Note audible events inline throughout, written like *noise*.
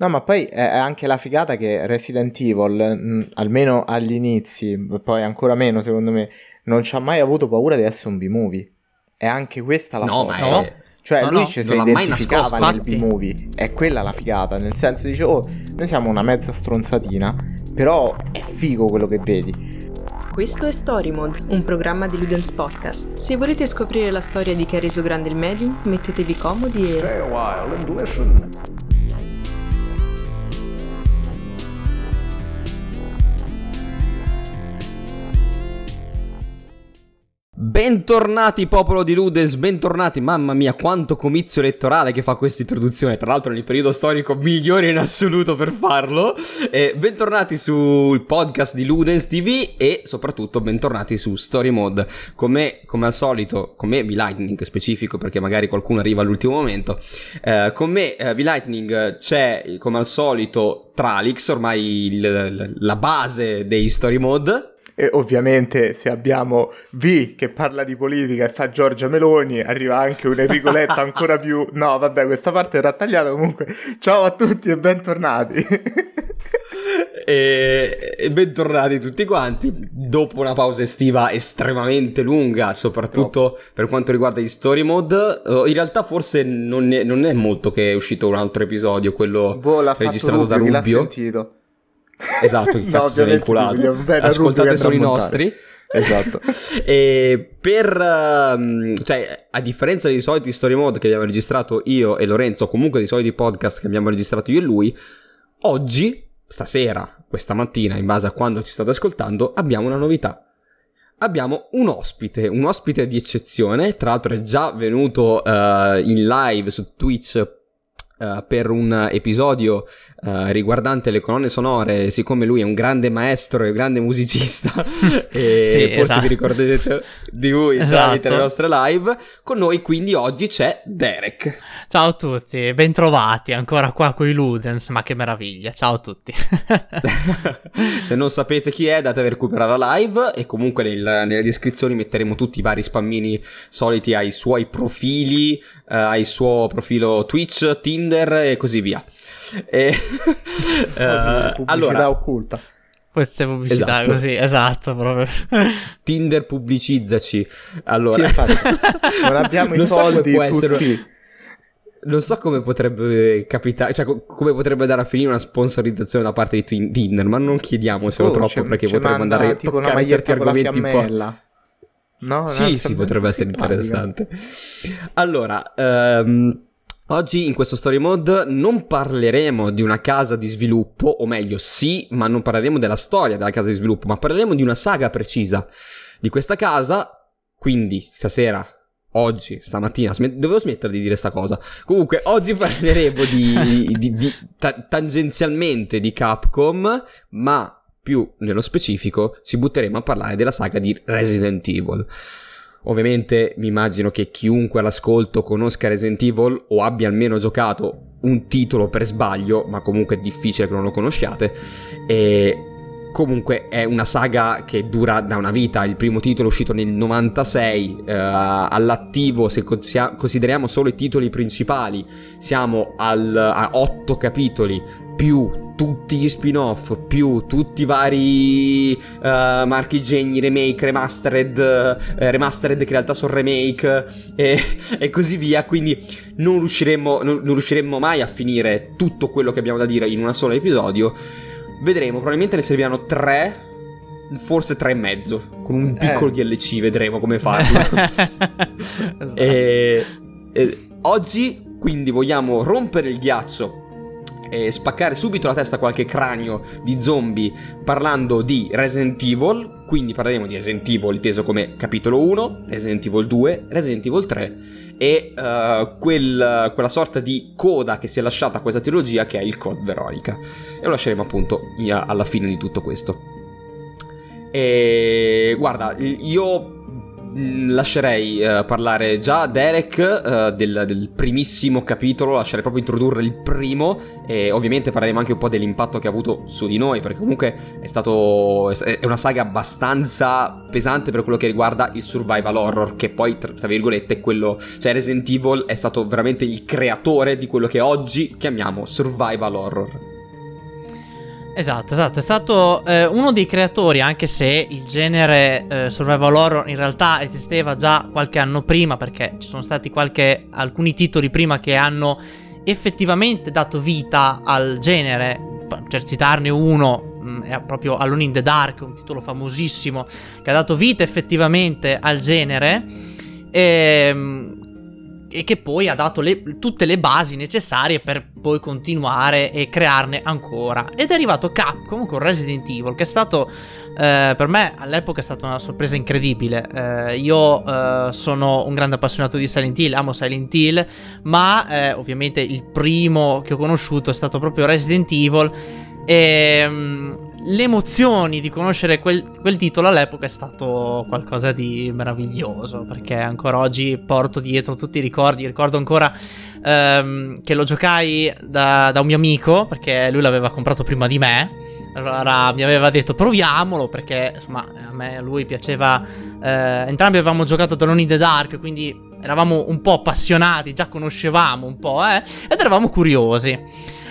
No, ma poi è anche la figata che Resident Evil, mh, almeno agli inizi, poi ancora meno secondo me, non ci ha mai avuto paura di essere un B-movie. È anche questa la No, forza. ma è... Cioè, No, lui no, ci si non l'ha mai identificava nascosto, nel. B-movie. È quella la figata. Nel senso, dice, oh, noi siamo una mezza stronzatina, però è figo quello che vedi. Questo è Story Mode, un programma di Ludens Podcast. Se volete scoprire la storia di chi ha reso grande il medium, mettetevi comodi e... Stay a while and listen. Bentornati popolo di Ludes, bentornati, mamma mia quanto comizio elettorale che fa questa introduzione, tra l'altro nel periodo storico migliore in assoluto per farlo, e bentornati sul podcast di Ludens TV e soprattutto bentornati su Story Mode, come, come al solito, con me V-Lightning specifico perché magari qualcuno arriva all'ultimo momento, eh, con me eh, V-Lightning c'è come al solito Tralix, ormai il- la base dei Story Mode, E ovviamente se abbiamo V che parla di politica e fa Giorgia Meloni, arriva anche un Enrico Letta ancora più... No, vabbè, questa parte era tagliata comunque. Ciao a tutti e bentornati. E, bentornati tutti quanti dopo una pausa estiva estremamente lunga, soprattutto per quanto riguarda gli story mode. eh, in realtà, forse non è, non è molto che è uscito un altro episodio, quello boh, registrato Rubio, da Rubio. *laughs* Esatto, che No, cazzo l'ha ovviamente inculato. Ascoltate solo i nostri. Esatto. *laughs* e per ehm, cioè a differenza dei soliti story mode che abbiamo registrato io e Lorenzo, o comunque dei soliti podcast che abbiamo registrato io e lui, oggi, stasera, questa mattina, in base a quando ci state ascoltando, abbiamo una novità. Abbiamo un ospite, un ospite di eccezione, tra l'altro è già venuto eh, in live su Twitch eh, per un episodio eh, riguardante le colonne sonore, siccome lui è un grande maestro e un grande musicista, *laughs* e Sì, forse esatto. vi ricorderete di lui Esatto. tramite le nostre live, con noi quindi oggi c'è Derek. Ciao a tutti, bentrovati ancora qua con i Ludens, ma che meraviglia, ciao a tutti. *laughs* Se non sapete chi è, andate a recuperare la live e comunque nel- nelle descrizioni metteremo tutti i vari spammini soliti ai suoi profili, eh, al suo profilo Twitch, Tinder e così via. E, *laughs* Pubblicità allora, occulta. Queste pubblicità Esatto. così, esatto, proprio. *laughs* Tinder pubblicizzaci. Allora, Sì, *laughs* non abbiamo i Non so come soldi, tu essere- sì. Non so come potrebbe capitare, cioè co- come potrebbe andare a finire una sponsorizzazione da parte di Twin- Tinder, ma non chiediamoselo Oh, troppo perché potremmo andare a tipo una toccare certi maglietta con la argomenti un po'. No, Sì, sì, potrebbe essere simpatica. interessante. Allora, ehm, oggi in questo story mode non parleremo di una casa di sviluppo, o meglio, sì, ma non parleremo della storia della casa di sviluppo, ma parleremo di una saga precisa di questa casa. Quindi, stasera, oggi, stamattina, smet- dovevo smettere di dire sta cosa. Comunque, oggi parleremo di, di- di- ta- tangenzialmente di Capcom, ma più nello specifico ci butteremo a parlare della saga di Resident Evil. Ovviamente mi immagino che chiunque all'ascolto conosca Resident Evil o abbia almeno giocato un titolo per sbaglio, ma comunque è difficile che non lo conosciate. E comunque è una saga che dura da una vita. Il primo titolo è uscito nel 96, eh, all'attivo se consideriamo solo i titoli principali, siamo al- a 8 capitoli più tutti gli spin-off, più tutti i vari eh, marchigegni, remake, remastered, eh, remastered che in realtà sono remake *laughs* e, e così via. Quindi non riusciremmo, non, non riusciremmo mai a finire tutto quello che abbiamo da dire in un solo episodio. Vedremo, probabilmente ne serviranno tre, forse tre e mezzo. Con un piccolo DLC vedremo come *laughs* farlo. Esatto. E, e oggi quindi vogliamo rompere il ghiaccio e spaccare subito la testa a qualche cranio di zombie parlando di Resident Evil. Quindi parleremo di Resident Evil inteso come capitolo 1, Resident Evil 2, Resident Evil 3 e eh, quel- quella sorta di coda che si è lasciata a questa trilogia che è il Code Veronica. E lo lasceremo appunto alla fine di tutto questo. E guarda, io lascerei uh, parlare già Derek uh, del, del, primissimo capitolo, lascerei proprio introdurre il primo e ovviamente parleremo anche un po' dell'impatto che ha avuto su di noi, perché comunque è stato è una saga abbastanza pesante per quello che riguarda il survival horror, che poi tra, tra virgolette è quello, cioè Resident Evil è stato veramente il creatore di quello che oggi chiamiamo survival horror. Esatto, esatto, è stato eh, uno dei creatori, anche se il genere eh, survival horror in realtà esisteva già qualche anno prima, perché ci sono stati qualche, alcuni titoli prima che hanno effettivamente dato vita al genere. Per citarne uno, mm, è proprio Alone in the Dark, un titolo famosissimo che ha dato vita effettivamente al genere. E, ehm, e che poi ha dato le, tutte le basi necessarie per poi continuare e crearne ancora. Ed è arrivato Capcom con Resident Evil, che è stato eh, per me all'epoca è stata una sorpresa incredibile. Eh, io eh, sono un grande appassionato di Silent Hill, amo Silent Hill, ma eh, ovviamente il primo che ho conosciuto è stato proprio Resident Evil. E ehm, le emozioni di conoscere quel, quel, titolo all'epoca è stato qualcosa di meraviglioso perché ancora oggi porto dietro tutti i ricordi. Ricordo ancora ehm, che lo giocai da, da, un mio amico perché lui l'aveva comprato prima di me. Allora mi aveva detto proviamolo perché insomma a me a lui piaceva. Eh, entrambi avevamo giocato a in the Dark quindi eravamo un po' appassionati, già conoscevamo un po' eh, ed eravamo curiosi.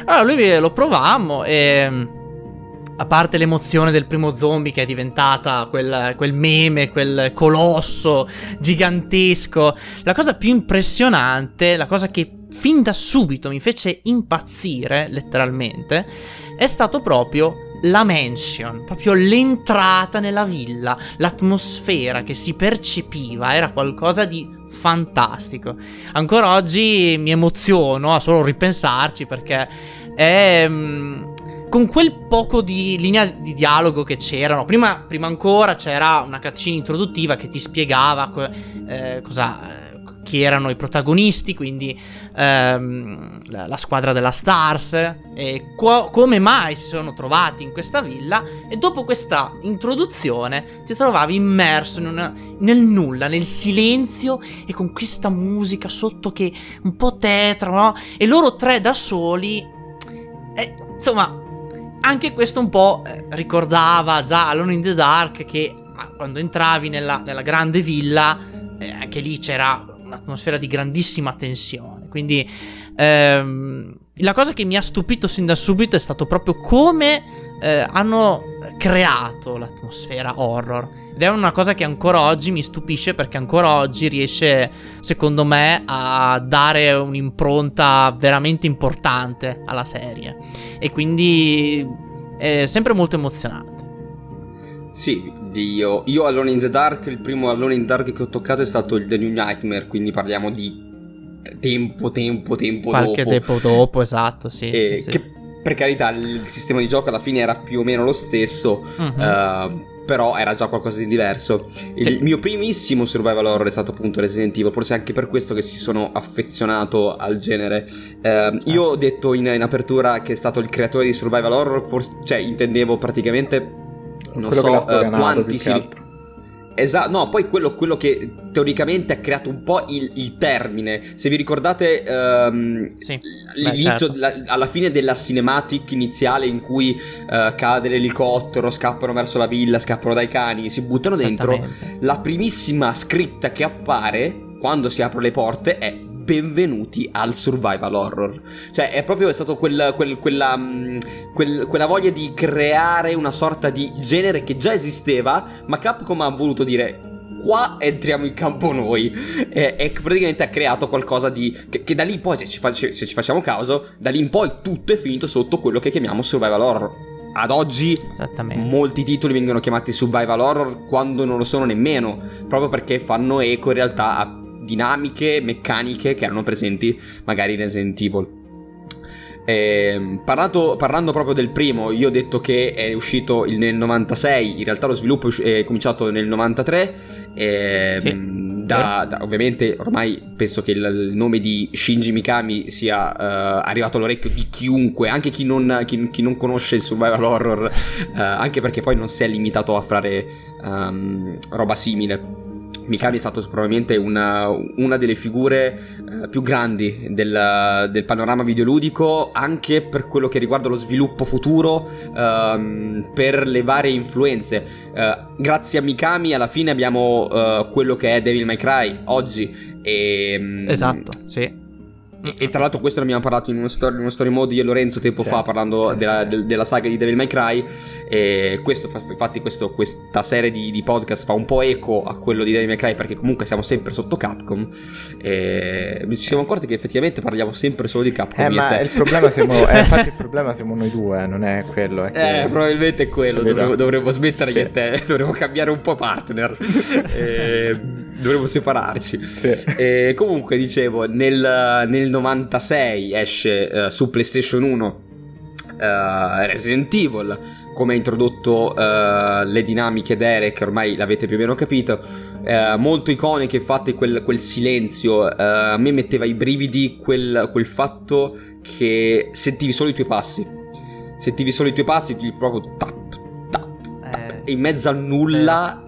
Allora lui lo provammo e a parte l'emozione del primo zombie che è diventata quel, quel, meme, quel colosso gigantesco, la cosa più impressionante, la cosa che fin da subito mi fece impazzire, letteralmente, è stato proprio la mansion, proprio l'entrata nella villa, l'atmosfera che si percepiva era qualcosa di fantastico. Ancora oggi mi emoziono a solo ripensarci perché è mm, con quel poco di linea di dialogo che c'erano, prima, prima ancora c'era una cutscene introduttiva che ti spiegava eh, cosa, chi erano i protagonisti, quindi ehm, la, la, squadra della Stars, e co- come mai si sono trovati in questa villa, e dopo questa introduzione ti trovavi immerso una, nel nulla, nel silenzio, e con questa musica sotto che un po' tetra, no? E loro tre da soli... Eh, insomma, anche questo un po' eh, ricordava già Alone in the Dark che ah, quando entravi nella, nella grande villa, eh, anche lì c'era un'atmosfera di grandissima tensione. Quindi ehm, la cosa che mi ha stupito sin da subito è stato proprio come eh, hanno creato l'atmosfera horror. Ed è una cosa che ancora oggi mi stupisce perché ancora oggi riesce, secondo me, a dare un'impronta veramente importante alla serie. E quindi è sempre molto emozionante. Sì, io, io Alone in the Dark, il primo Alone in the Dark che ho toccato è stato il The New Nightmare, quindi parliamo di tempo, tempo, tempo Qualche dopo. tempo dopo, esatto, sì. E sì. Che per carità il sistema di gioco alla fine era più o meno lo stesso, uh-huh. uh, però era già qualcosa di diverso. Il sì. mio primissimo survival horror è stato appunto Resident Evil, forse anche per questo che ci sono affezionato al genere. Uh, io ho detto in, in, apertura che è stato il creatore di survival horror, forse, cioè intendevo praticamente non quello so uh, quanti si Esatto, no, poi quello, quello, che teoricamente ha creato un po' il, il termine. Se vi ricordate um, sì. l'inizio, Beh, certo. la, alla fine della cinematic iniziale in cui uh, cade l'elicottero, scappano verso la villa, scappano dai cani, si buttano dentro, la primissima scritta che appare quando si aprono le porte è benvenuti al survival horror. Cioè, è proprio stato quel, quel, quella, mm, quel, quella voglia di creare una sorta di genere che già esisteva, ma Capcom ha voluto dire qua entriamo in campo noi e, e praticamente ha creato qualcosa di che, che da lì poi se ci, fa, se ci, facciamo caso da lì in poi tutto è finito sotto quello che chiamiamo survival horror. Ad oggi molti titoli vengono chiamati survival horror quando non lo sono nemmeno proprio perché fanno eco in realtà a dinamiche, meccaniche che erano presenti magari in Resident Evil. Eh, parlato, parlando proprio del primo, io ho detto che è uscito nel 96, in realtà lo sviluppo è cominciato nel 93. Eh, sì. Da, da, ovviamente ormai penso che il, il, nome di Shinji Mikami sia uh, arrivato all'orecchio di chiunque, anche chi non, chi, chi non conosce il survival horror, uh, anche perché poi non si è limitato a fare um, roba simile. Mikami è stato probabilmente una, una delle figure eh, più grandi del, del, panorama videoludico, anche per quello che riguarda lo sviluppo futuro, ehm, per le varie influenze. Eh, grazie a Mikami alla fine abbiamo eh, quello che è Devil May Cry oggi. E, mm, esatto, sì. E, e, tra l'altro questo ne abbiamo parlato in uno story, in uno story mode di Lorenzo tempo sì, fa parlando sì, della, sì, de, della, saga di Devil May Cry. E questo fa, infatti questo, questa serie di, di, podcast fa un po' eco a quello di Devil May Cry perché comunque siamo sempre sotto Capcom. E ci siamo accorti che effettivamente parliamo sempre solo di Capcom eh ma il problema siamo eh, *laughs* infatti il problema siamo noi due non è quello è che... eh probabilmente è quello dovremmo, dovremmo smettere io e te *laughs* dovremmo cambiare un po' partner. *laughs* E, dovremmo separarci. E, comunque dicevo nel, nel nel 96 esce uh, su PlayStation 1 uh, eh, Resident Evil, come ha introdotto uh, le dinamiche Derek, ormai l'avete più o meno capito, molto iconiche, infatti quel, quel silenzio, a me metteva i brividi quel, quel fatto che sentivi solo i tuoi passi, sentivi solo i tuoi passi, ti proprio tap, tap, tap, e in mezzo al nulla...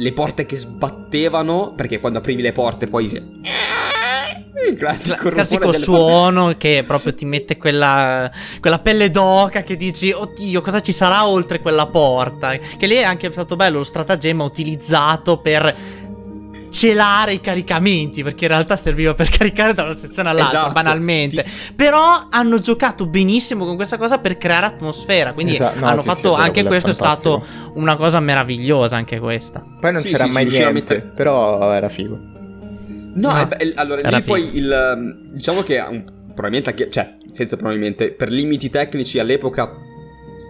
Le porte che sbattevano, perché quando aprivi le porte poi il classico, il classico suono porte. che proprio ti mette quella, quella, pelle d'oca che dici, oddio, cosa ci sarà oltre quella porta? Che lì è anche stato bello lo stratagemma utilizzato per celare i caricamenti, perché in realtà serviva per *laughs* caricare da una sezione all'altra, esatto. banalmente. Ti... Però hanno giocato benissimo con questa cosa per creare atmosfera, quindi esatto. no, hanno sì, fatto sì, anche questo è, è stato una cosa meravigliosa anche questa. Poi non sì, c'era mai niente, mettere... però era figo. No, no. Eh, allora lì poi il... Um, diciamo che probabilmente anche... Cioè, senza probabilmente, per limiti tecnici all'epoca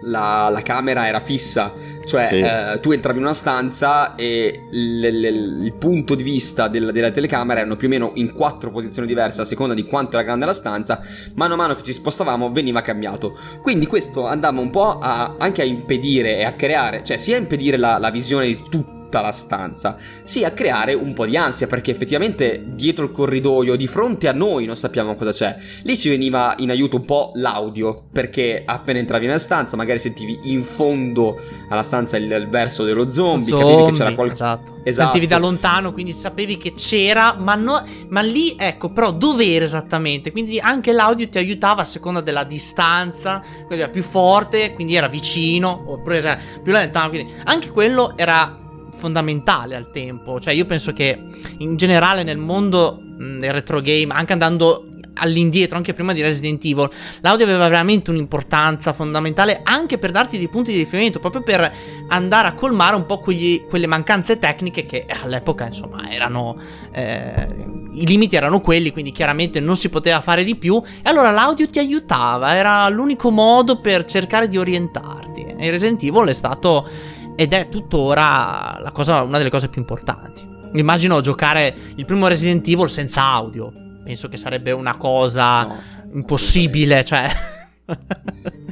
la, la, camera era fissa, cioè sì. eh, tu entravi in una stanza e l, l, il punto di vista del, della telecamera erano più o meno in quattro posizioni diverse a seconda di quanto era grande la stanza, mano a mano che ci spostavamo veniva cambiato. Quindi questo andava un po' a, anche a impedire e a creare, cioè sia a impedire la, la visione di tutti tutta la stanza, sia a creare un po' di ansia perché effettivamente dietro il corridoio, di fronte a noi non sappiamo cosa c'è. Lì ci veniva in aiuto un po' l'audio perché appena entravi nella stanza magari sentivi in fondo alla stanza il, il verso dello zombie, zombie capivi che c'era qualcosa. Esatto. esatto. Sentivi da lontano, quindi sapevi che c'era, ma, no, ma lì ecco, però dove era esattamente? Quindi anche l'audio ti aiutava a seconda della distanza, quindi era più forte, quindi era vicino, oppure era più lontano, quindi anche quello era fondamentale al tempo. Cioè, io penso che in generale nel mondo del retro game, anche andando all'indietro, anche prima di Resident Evil, l'audio aveva veramente un'importanza fondamentale anche per darti dei punti di riferimento, proprio per andare a colmare un po' quegli, quelle mancanze tecniche che all'epoca, insomma, erano. Eh, I limiti erano quelli, quindi chiaramente non si poteva fare di più. E allora l'audio ti aiutava, era l'unico modo per cercare di orientarti. E Resident Evil è stato ed è tuttora cosa, una delle cose più importanti. Immagino giocare il primo Resident Evil senza audio. Penso che sarebbe una cosa no, impossibile, cioè...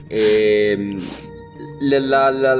e, *laughs* ehm, la, la,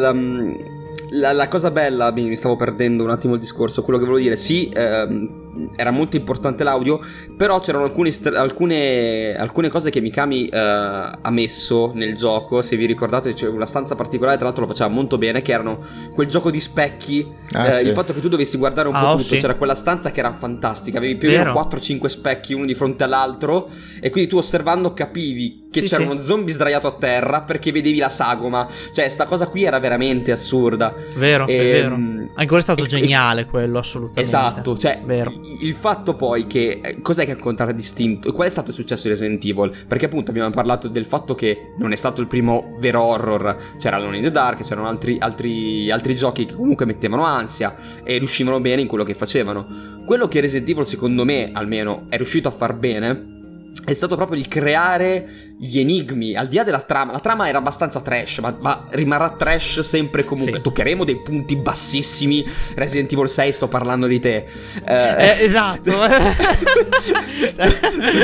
la, la, cosa bella, mi stavo perdendo un attimo il discorso, quello che volevo dire, sì, ehm, era molto importante l'audio, però c'erano alcune, alcune, alcune cose che Mikami eh, ha messo nel gioco, se vi ricordate c'è una stanza particolare, tra l'altro lo faceva molto bene, che erano quel gioco di specchi, ah, eh, sì. il fatto che tu dovessi guardare un ah, po' oh, tutto, sì. c'era quella stanza che era fantastica, avevi più o meno 4-5 specchi uno di fronte all'altro e quindi tu osservando capivi che sì, c'era uno zombie sdraiato a terra perché vedevi la sagoma, cioè sta cosa qui era veramente assurda. Vero, e, è vero. Ehm, Ancora è stato e, geniale quello, assolutamente. Esatto, cioè vero il fatto poi che eh, cos'è che ha contraddistinto qual è stato il successo di Resident Evil? Perché appunto abbiamo parlato del fatto che non è stato il primo vero horror. C'era Alone in the Dark c'erano altri, altri, altri giochi che comunque mettevano ansia e riuscivano bene in quello che facevano. Quello che Resident Evil secondo me almeno è riuscito a far bene è stato proprio il creare gli enigmi, al di là della trama. La trama era abbastanza trash, ma, ma rimarrà trash sempre comunque. Sì. Toccheremo dei punti bassissimi. Resident Evil 6, sto parlando di te. Eh, eh, esatto. *laughs*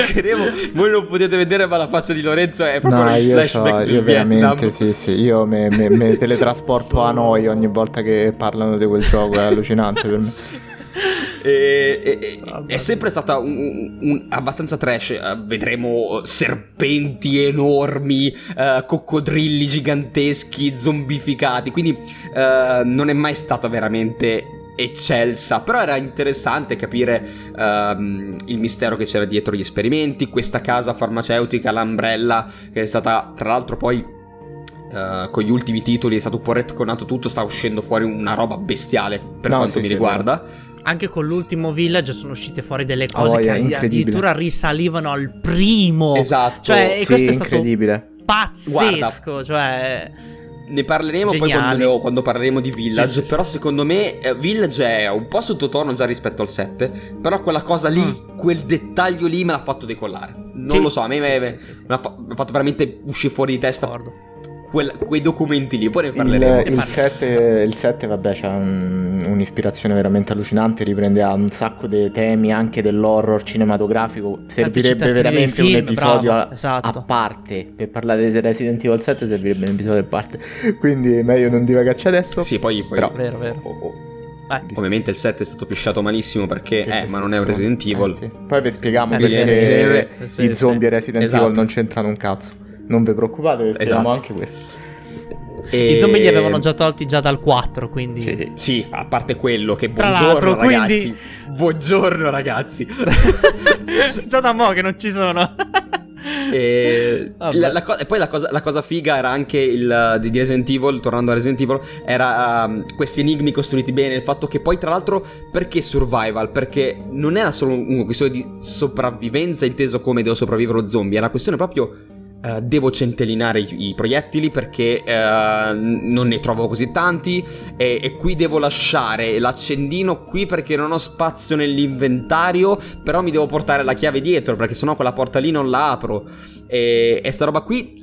Toccheremo. Voi non potete vedere, ma la faccia di Lorenzo è proprio no, io flashback so, io veramente, sì, sì. Io mi teletrasporto a noi ogni volta che parlano di quel gioco. È allucinante per me. E, e, è sempre stata un, un, abbastanza trash. Uh, vedremo serpenti enormi, uh, coccodrilli giganteschi, zombificati. Quindi uh, non è mai stata veramente eccelsa, però era interessante capire ehm, il mistero che c'era dietro gli esperimenti, questa casa farmaceutica, l'Umbrella, che è stata tra l'altro poi Uh, con gli ultimi titoli è stato un po' retconato tutto, sta uscendo fuori una roba bestiale per No, quanto sì, mi sì, riguarda. Anche con l'ultimo Village sono uscite fuori delle cose voglia, che addirittura risalivano al primo. Esatto. Cioè, e Sì, questo è stato incredibile. pazzesco. Cioè, Ne parleremo poi Geniali. quando, quando parleremo di Village. Sì, sì, però sì. secondo me eh, Village è un po' sottotono già rispetto al 7. Però quella cosa lì, quel dettaglio lì me l'ha fatto decollare. Non Mm. Sì, lo so, a me, me- sì. me l'ha fa- mi ha fatto veramente uscire fuori di testa d'accordo. Quel- quei documenti lì. Poi ne Il, parleremo. Il parliamo. 7, il 7, vabbè, c'ha un- un'ispirazione veramente allucinante, riprende a un sacco dei temi anche dell'horror cinematografico. Servirebbe veramente film, un episodio bravo, a, esatto. a parte. Per parlare di Resident Evil 7 servirebbe un episodio a parte. Quindi meglio non divagarci adesso. Sì, poi, poi- Però- Vero, vero. oh, oh. Vai. Ovviamente il 7 è stato pisciato malissimo perché, eh, ma non è un. Resident Evil. Eh, sì. Poi vi spieghiamo Sì, perché sì, i zombie e Resident Esatto. Evil non c'entrano un cazzo. Non vi preoccupate, Esatto. anche questo. E- I zombie li avevano già tolti già dal 4, quindi... Sì. Sì, a parte quello che Tra buongiorno l'altro, ragazzi. quindi- Buongiorno ragazzi. *laughs* già da mo' che non ci sono. E, la- la co- e poi la cosa, la cosa figa era anche il di di Resident Evil, tornando a Resident Evil, era um, questi enigmi costruiti bene. Il fatto che poi, tra l'altro, perché survival? Perché non era solo una questione di sopravvivenza, inteso come devo sopravvivere lo zombie, era una questione proprio. Eh, devo centellinare i, i proiettili perché eh, non ne trovo così tanti e, e qui devo lasciare l'accendino qui perché non ho spazio nell'inventario però mi devo portare la chiave dietro perché sennò quella porta lì non la apro e, e sta roba qui,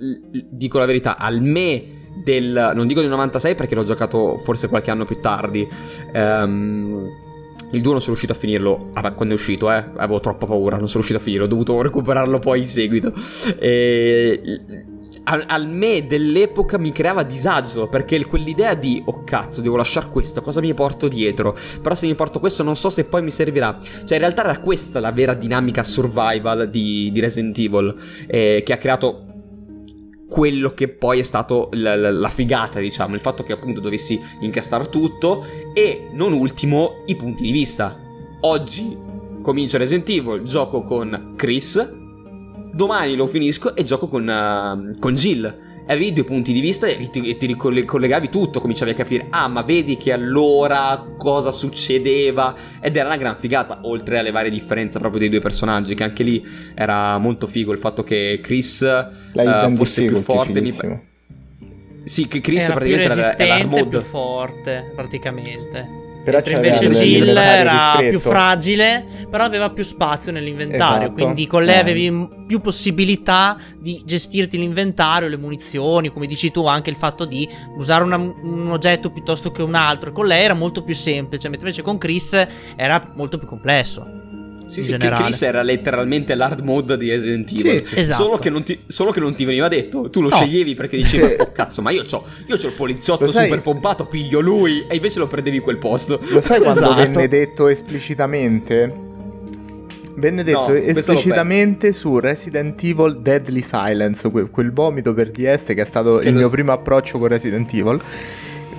dico la verità, al me del... non dico del 96 perché l'ho giocato forse qualche anno più tardi. Ehm, il 2 non sono riuscito a finirlo ah, beh, quando è uscito, eh. Avevo troppa paura, non sono riuscito a finirlo, ho dovuto recuperarlo poi in seguito. E... Al, al me dell'epoca mi creava disagio perché quell'idea di oh cazzo devo lasciare questo cosa mi porto dietro però se mi porto questo non so se poi mi servirà cioè in realtà era questa la vera dinamica survival di, di Resident Evil eh, che ha creato quello che poi è stato la, la- la figata, diciamo, il fatto che appunto dovessi incastrare tutto e non ultimo i punti di vista. Oggi comincio Resident Evil, gioco con Chris, domani lo finisco e gioco con, eh, con Jill. Avevi due punti di vista e ti, e ti ricolle- collegavi tutto, cominciavi a capire, ah ma vedi che allora cosa succedeva ed era una gran figata, oltre alle varie differenze proprio dei due personaggi, che anche lì era molto figo il fatto che Chris hidden fosse più forte. Mi... Sì, che Chris era più praticamente era, era Armod. più forte, praticamente. Però Mentre invece Jill era più fragile, però aveva più spazio nell'inventario. Esatto. Quindi con lei Eh. avevi più possibilità di gestirti l'inventario, le munizioni, come dici tu, anche il fatto di usare una- un oggetto piuttosto che un altro. Con lei era molto più semplice, mentre invece con Chris era molto più complesso. Sì, in sì, che generale. Chris era letteralmente l'hard mode di Resident Evil. Sì, sì. Esatto. Solo, che non ti, solo che non ti veniva detto. Tu lo No. sceglievi perché dicevi, oh cazzo, ma io c'ho, io c'ho il poliziotto Lo sai- super pompato, piglio lui. E invece lo prendevi quel posto. Lo sai quando Esatto. venne detto esplicitamente? Venne detto No, esplicitamente su Resident Evil Deadly Silence, que- quel vomito per DS che è stato Che il lo- mio primo approccio con Resident Evil.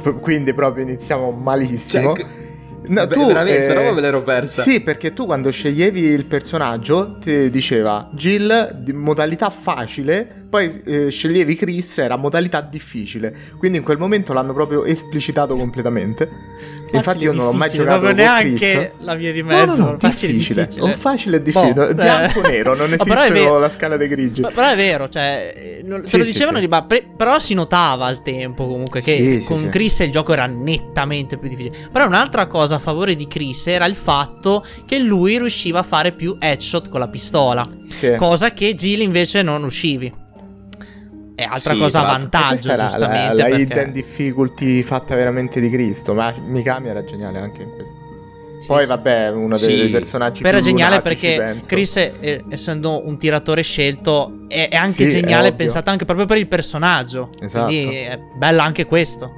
P- Quindi proprio iniziamo malissimo. Cioè, che- No, Beh, tu, veramente, sta eh, roba me l'ero persa. Sì, perché tu quando sceglievi il personaggio ti diceva Jill modalità facile, poi eh, sceglievi Chris era modalità difficile. Quindi in quel momento l'hanno proprio esplicitato completamente. Infatti io non l'ho mai giocato proprio neanche la via di No, mezzo. no, no, facile e difficile. difficile. O facile e difficile. Boh, Bianco cioè- nero, non *laughs* esiste la scala dei grigi. Ma- Però è vero, cioè, eh, non- se Sì, lo dicevano, sì. di- ma pre- però si notava al tempo comunque che Sì, con. Chris il gioco era nettamente più difficile. Però un'altra cosa a favore di Chris era il fatto che lui riusciva a fare più headshot con la pistola, cosa che Jill invece non riuscivi. È altra Sì, cosa a vantaggio, era la, giustamente. la perché- hidden difficulty fatta veramente di Cristo. Ma Mikami era geniale anche in questo. sì, Poi, sì. vabbè, uno dei, Sì. dei personaggi Però è più geniale lunatici, perché penso. Chris, eh, essendo un tiratore scelto, è, è anche Sì, è geniale, ovvio. pensato anche proprio per il personaggio. Esatto. Quindi è bello anche questo.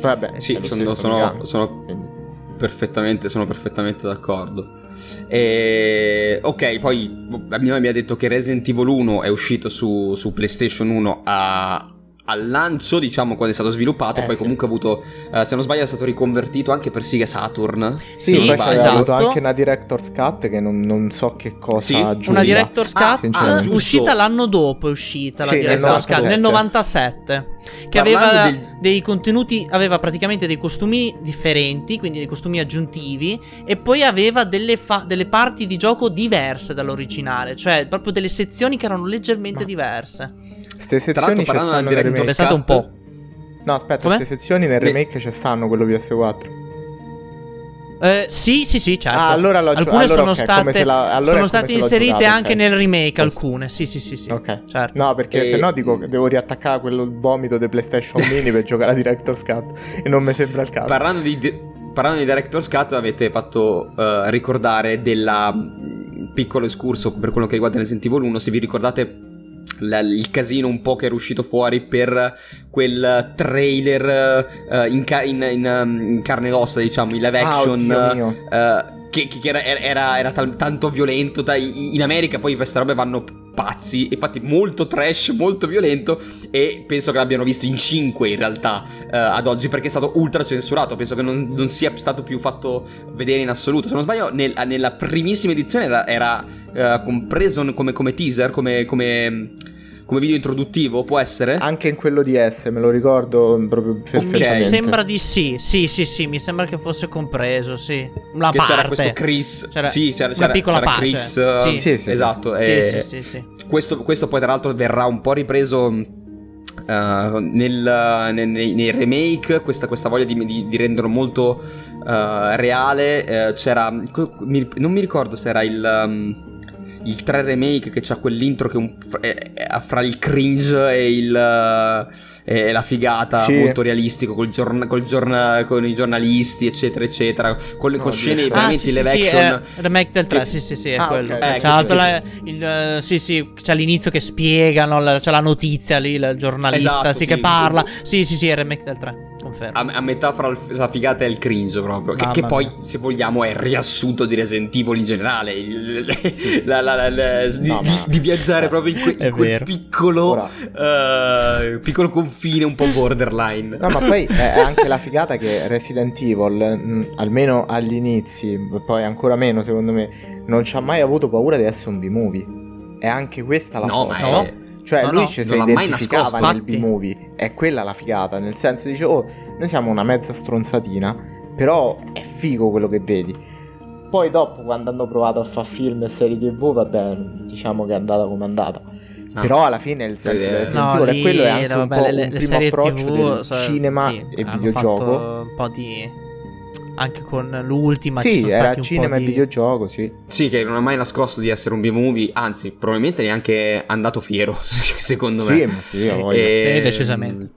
Vabbè, Sì, è sono, sono- sono perfettamente, sono perfettamente d'accordo. E... Ok, poi mi mi ha detto che Resident Evil 1 è uscito su, su PlayStation 1 a, al lancio, diciamo, quando è stato sviluppato, Eh, poi sì. comunque ha avuto, eh, se non sbaglio, è stato riconvertito anche per Sega Saturn. Sì, Sì, esatto. avuto anche una Director's Cut che non, non so che cosa Sì, aggiunga. Una Director's Ah, Cut giusto. uscita l'anno dopo è uscita la Sì, nel Director's Cut 97. nel 97 che Parlando aveva del- dei contenuti aveva praticamente dei costumi differenti quindi dei costumi aggiuntivi e poi aveva delle, fa- delle parti di gioco diverse dall'originale cioè proprio delle sezioni che erano leggermente Ma- diverse l'altro, sezioni ci parlando stanno del nel remake. pensate un po' No, aspetta, Come? queste sezioni nel Ne- remake ci stanno, quello PS4. Eh, sì sì sì certo Ah, allora l'ho alcune allora sono ok, come state, la- allora sono state inserite giocato, anche ok. nel remake alcune sì sì sì sì Ok. certo No, perché E- se no dico che devo riattaccare quello vomito di PlayStation *laughs* Mini per giocare a Director's Cut e non mi sembra il caso. Parlando di, parlando di Director's Cut, avete fatto eh, ricordare della mm, piccolo escurso per quello che riguarda Resident Evil 1. Se vi ricordate la- il casino un po' che era uscito fuori per quel trailer eh, in, ca- in- in, um, in carne ed ossa, diciamo, in live Ah, action. eh, che, che era, era- era tal- tanto violento. dai, in America poi queste robe vanno pazzi. Infatti, molto trash, molto violento. E penso che l'abbiano visto in 5 in realtà eh, ad oggi perché è stato ultra censurato. Penso che non, non sia stato più fatto vedere in assoluto. Se non sbaglio, nel- nella primissima edizione era, era, eh, compreso come, come teaser, come, come, come video introduttivo. Può essere? Anche in quello di S, me lo ricordo proprio mi perfettamente. sembra di sì sì sì sì mi sembra che fosse compreso sì una che parte c'era questo Chris. C'era sì, c'era, una c'era- piccola c'era pace. Chris. eh, Sì. Sì, sì, esatto. sì e- sì sì sì Questo, questo poi tra l'altro verrà un po' ripreso eh, nel- nei, nei- remake, questa, questa voglia di, di- di renderlo molto eh, reale. eh, c'era, co- mi- non mi ricordo se era il... um, il 3 remake che c'ha quell'intro che è un- è- è fra il cringe e il eh, e la figata Sì. molto realistico col giorn- col giorna- con i giornalisti eccetera eccetera con le con Oddio. scene Ah, Ah, veramente sì, sì, live sì, action è remake del 3, che- sì, sì, sì, è Ah, quello. ok. Eh, c'è che- la- il, eh, sì, sì, c'è l'inizio che spiegano, la- c'è la notizia lì, il giornalista, Esatto, sì, sì. che parla. Sì, sì, sì, è il remake del 3, confermo. a, a metà fra il- la figata e il cringe proprio che, che poi se vogliamo è il riassunto di Resident Evil in generale il- *laughs* la- la- la- la- di, No, viaggiare proprio in, que- È in quel vero. piccolo eh, piccolo confine un po' borderline No, ma poi *laughs* è anche la figata che Resident Evil, mh, almeno agli inizi, poi ancora meno secondo me, non ci ha mai avuto paura di essere un B-movie. E anche questa la no ma è Cioè, No, lui no, ci si identificava nascosto. nel. B-movie. È quella la figata. Nel senso, dice, oh, noi siamo una mezza stronzatina, però è figo quello che vedi. Poi dopo, quando hanno provato a fare film e serie TV, vabbè, diciamo che è andata come è andata. Ah. Però alla fine il senso di eh. Resident No, lì, quello è anche no, un vabbè, po' le, un le primo serie approccio TV, del so- cinema sì, e videogioco. fatto un po' di anche con l'ultima ci Sì, sono era stati un cinema po' e di videogioco, sì. sì che non ha mai nascosto di essere un B-movie anzi probabilmente neanche andato fiero *laughs* secondo me Sì, ma sì. E- Eh, decisamente.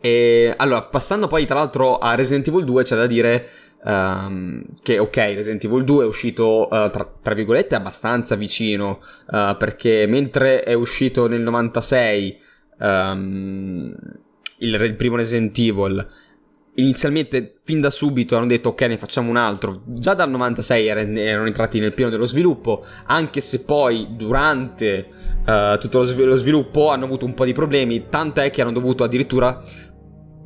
E allora, passando poi tra l'altro a Resident Evil 2, c'è da dire ehm, che ok, Resident Evil 2 è uscito eh, tra, tra virgolette abbastanza vicino, eh, perché mentre è uscito nel 96 ehm, il, il primo Resident Evil, inizialmente fin da subito hanno detto ok ne facciamo un altro, già dal 96 era- erano entrati nel pieno dello sviluppo, anche se poi durante eh, tutto lo, svi- lo sviluppo hanno avuto un po' di problemi, tant'è che hanno dovuto addirittura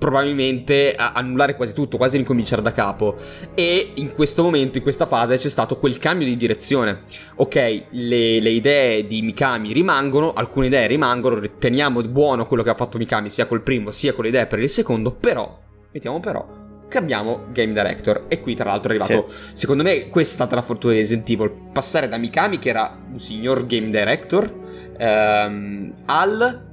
probabilmente annullare quasi tutto, quasi ricominciare da capo. E in questo momento, in questa fase, c'è stato quel cambio di direzione. Ok, le, le idee di Mikami rimangono, alcune idee rimangono, riteniamo buono quello che ha fatto Mikami sia col primo sia con le idee per il secondo, però, mettiamo però, cambiamo Game Director. E qui tra l'altro è arrivato, secondo me, questa è stata la fortuna di Resident Evil, passare da Mikami che era un signor Game Director ehm, al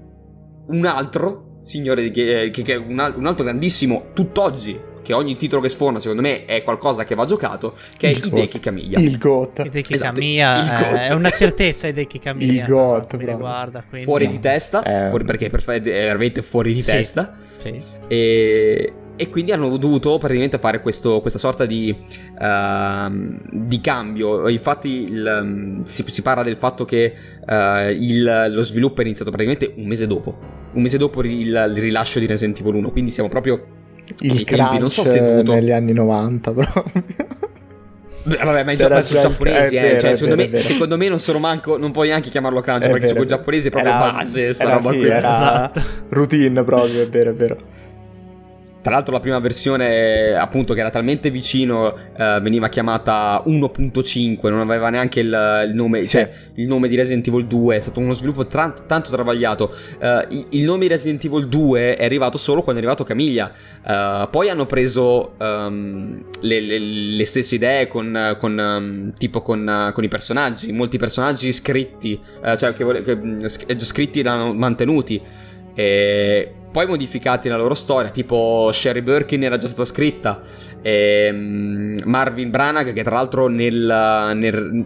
un altro signore di- che, che- che è un, un altro grandissimo tutt'oggi che ogni titolo che sforna secondo me è qualcosa che va giocato che è Il Hideki GOAT. Kamiya Il GOAT. Hideki Esatto, Kamiya, il eh, è una certezza Hideki Kamiya. Il GOAT, mi bravo. riguarda, quindi- fuori di testa Eh. fuori perché è, è veramente fuori di Sì. testa Sì. e, e quindi hanno dovuto praticamente fare questo- questa sorta di, ehm, di cambio. Infatti il, si, si parla del fatto che eh, il- lo sviluppo è iniziato praticamente un mese dopo. Un mese dopo il, il rilascio di Resident Evil 1. Quindi siamo proprio. Il tempi, non so se dovuto- negli anni 90 proprio. Vabbè, ma sono già il- giapponesi, eh. vero, cioè, secondo, vero, me, secondo me non sono manco. Non puoi neanche chiamarlo crunch È perché vero, sono giapponesi è proprio Era- base. Sta era roba qui. era- Esatto. routine proprio, è vero, è vero. Tra l'altro la prima versione, appunto, che era talmente vicino, eh, veniva chiamata 1.5, non aveva neanche il, il nome, Sì. cioè il nome di Resident Evil 2, è stato uno sviluppo tra- tanto travagliato. Eh, il, nome di Resident Evil 2 è arrivato solo quando è arrivato Camiglia. Eh, poi hanno preso ehm, le, le- le stesse idee con, con, ehm, tipo con, eh, con i personaggi, molti personaggi scritti, eh, cioè che, vole- che, mm, sc- scritti erano mantenuti. E poi modificati la loro storia, tipo Sherry Birkin era già stata scritta, e, Marvin Branagh che tra l'altro nel, nel,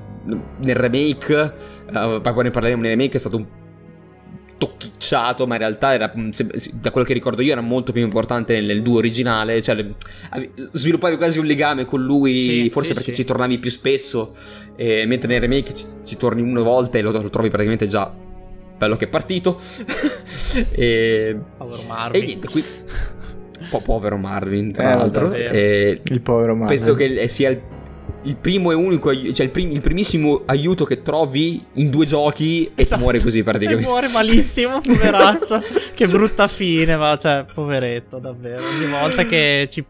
nel remake, eh, poi ne parleremo nel remake, è stato un tocchicciato, ma in realtà era, mm, da quello che ricordo io, era molto più importante nel, nel duo originale, cioè le- sviluppavi quasi un legame con lui, Sì, forse sì, perché sì. ci tornavi più spesso, e mentre nel remake ci, ci torni una volta e lo, lo trovi praticamente già bello che è partito. *laughs* e, Povero e Marvin. niente, qui... Po- povero Marvin, tra Eh, l'altro. E Il povero Marvel. penso che sia il, il primo e unico, cioè il, prim- il primissimo aiuto che trovi in due giochi e Esatto. muore così *laughs* E praticamente. muore malissimo, poveraccio. *laughs* che brutta fine, ma cioè, poveretto, davvero. Ogni volta che ci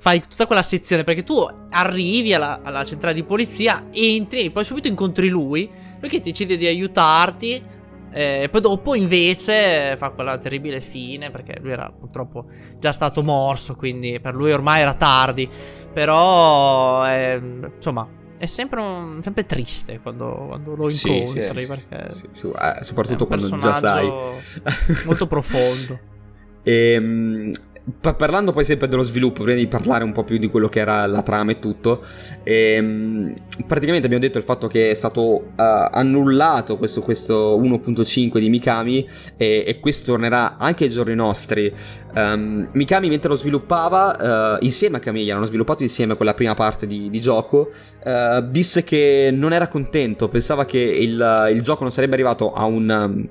fai tutta quella sezione, perché tu arrivi alla, alla centrale di polizia, entri e poi subito incontri lui, lui che decide di aiutarti. E poi dopo invece fa quella terribile fine perché lui era purtroppo già stato morso quindi per lui ormai era tardi però ehm, insomma è sempre, un- sempre triste quando, quando lo incontri sì, sì, perché sì, sì, eh, è soprattutto quando già sai. molto profondo. *laughs* Ehm, pa- parlando poi sempre dello sviluppo, prima di parlare un po' più di quello che era la trama e tutto, ehm, praticamente abbiamo detto il fatto che è stato eh, annullato questo, questo 1.5 di Mikami e, e questo tornerà anche ai giorni nostri. Ehm, Mikami mentre lo sviluppava, eh, insieme a Camilla, hanno sviluppato insieme quella prima parte di, di gioco, eh, disse che non era contento, pensava che il, il gioco non sarebbe arrivato a un... um,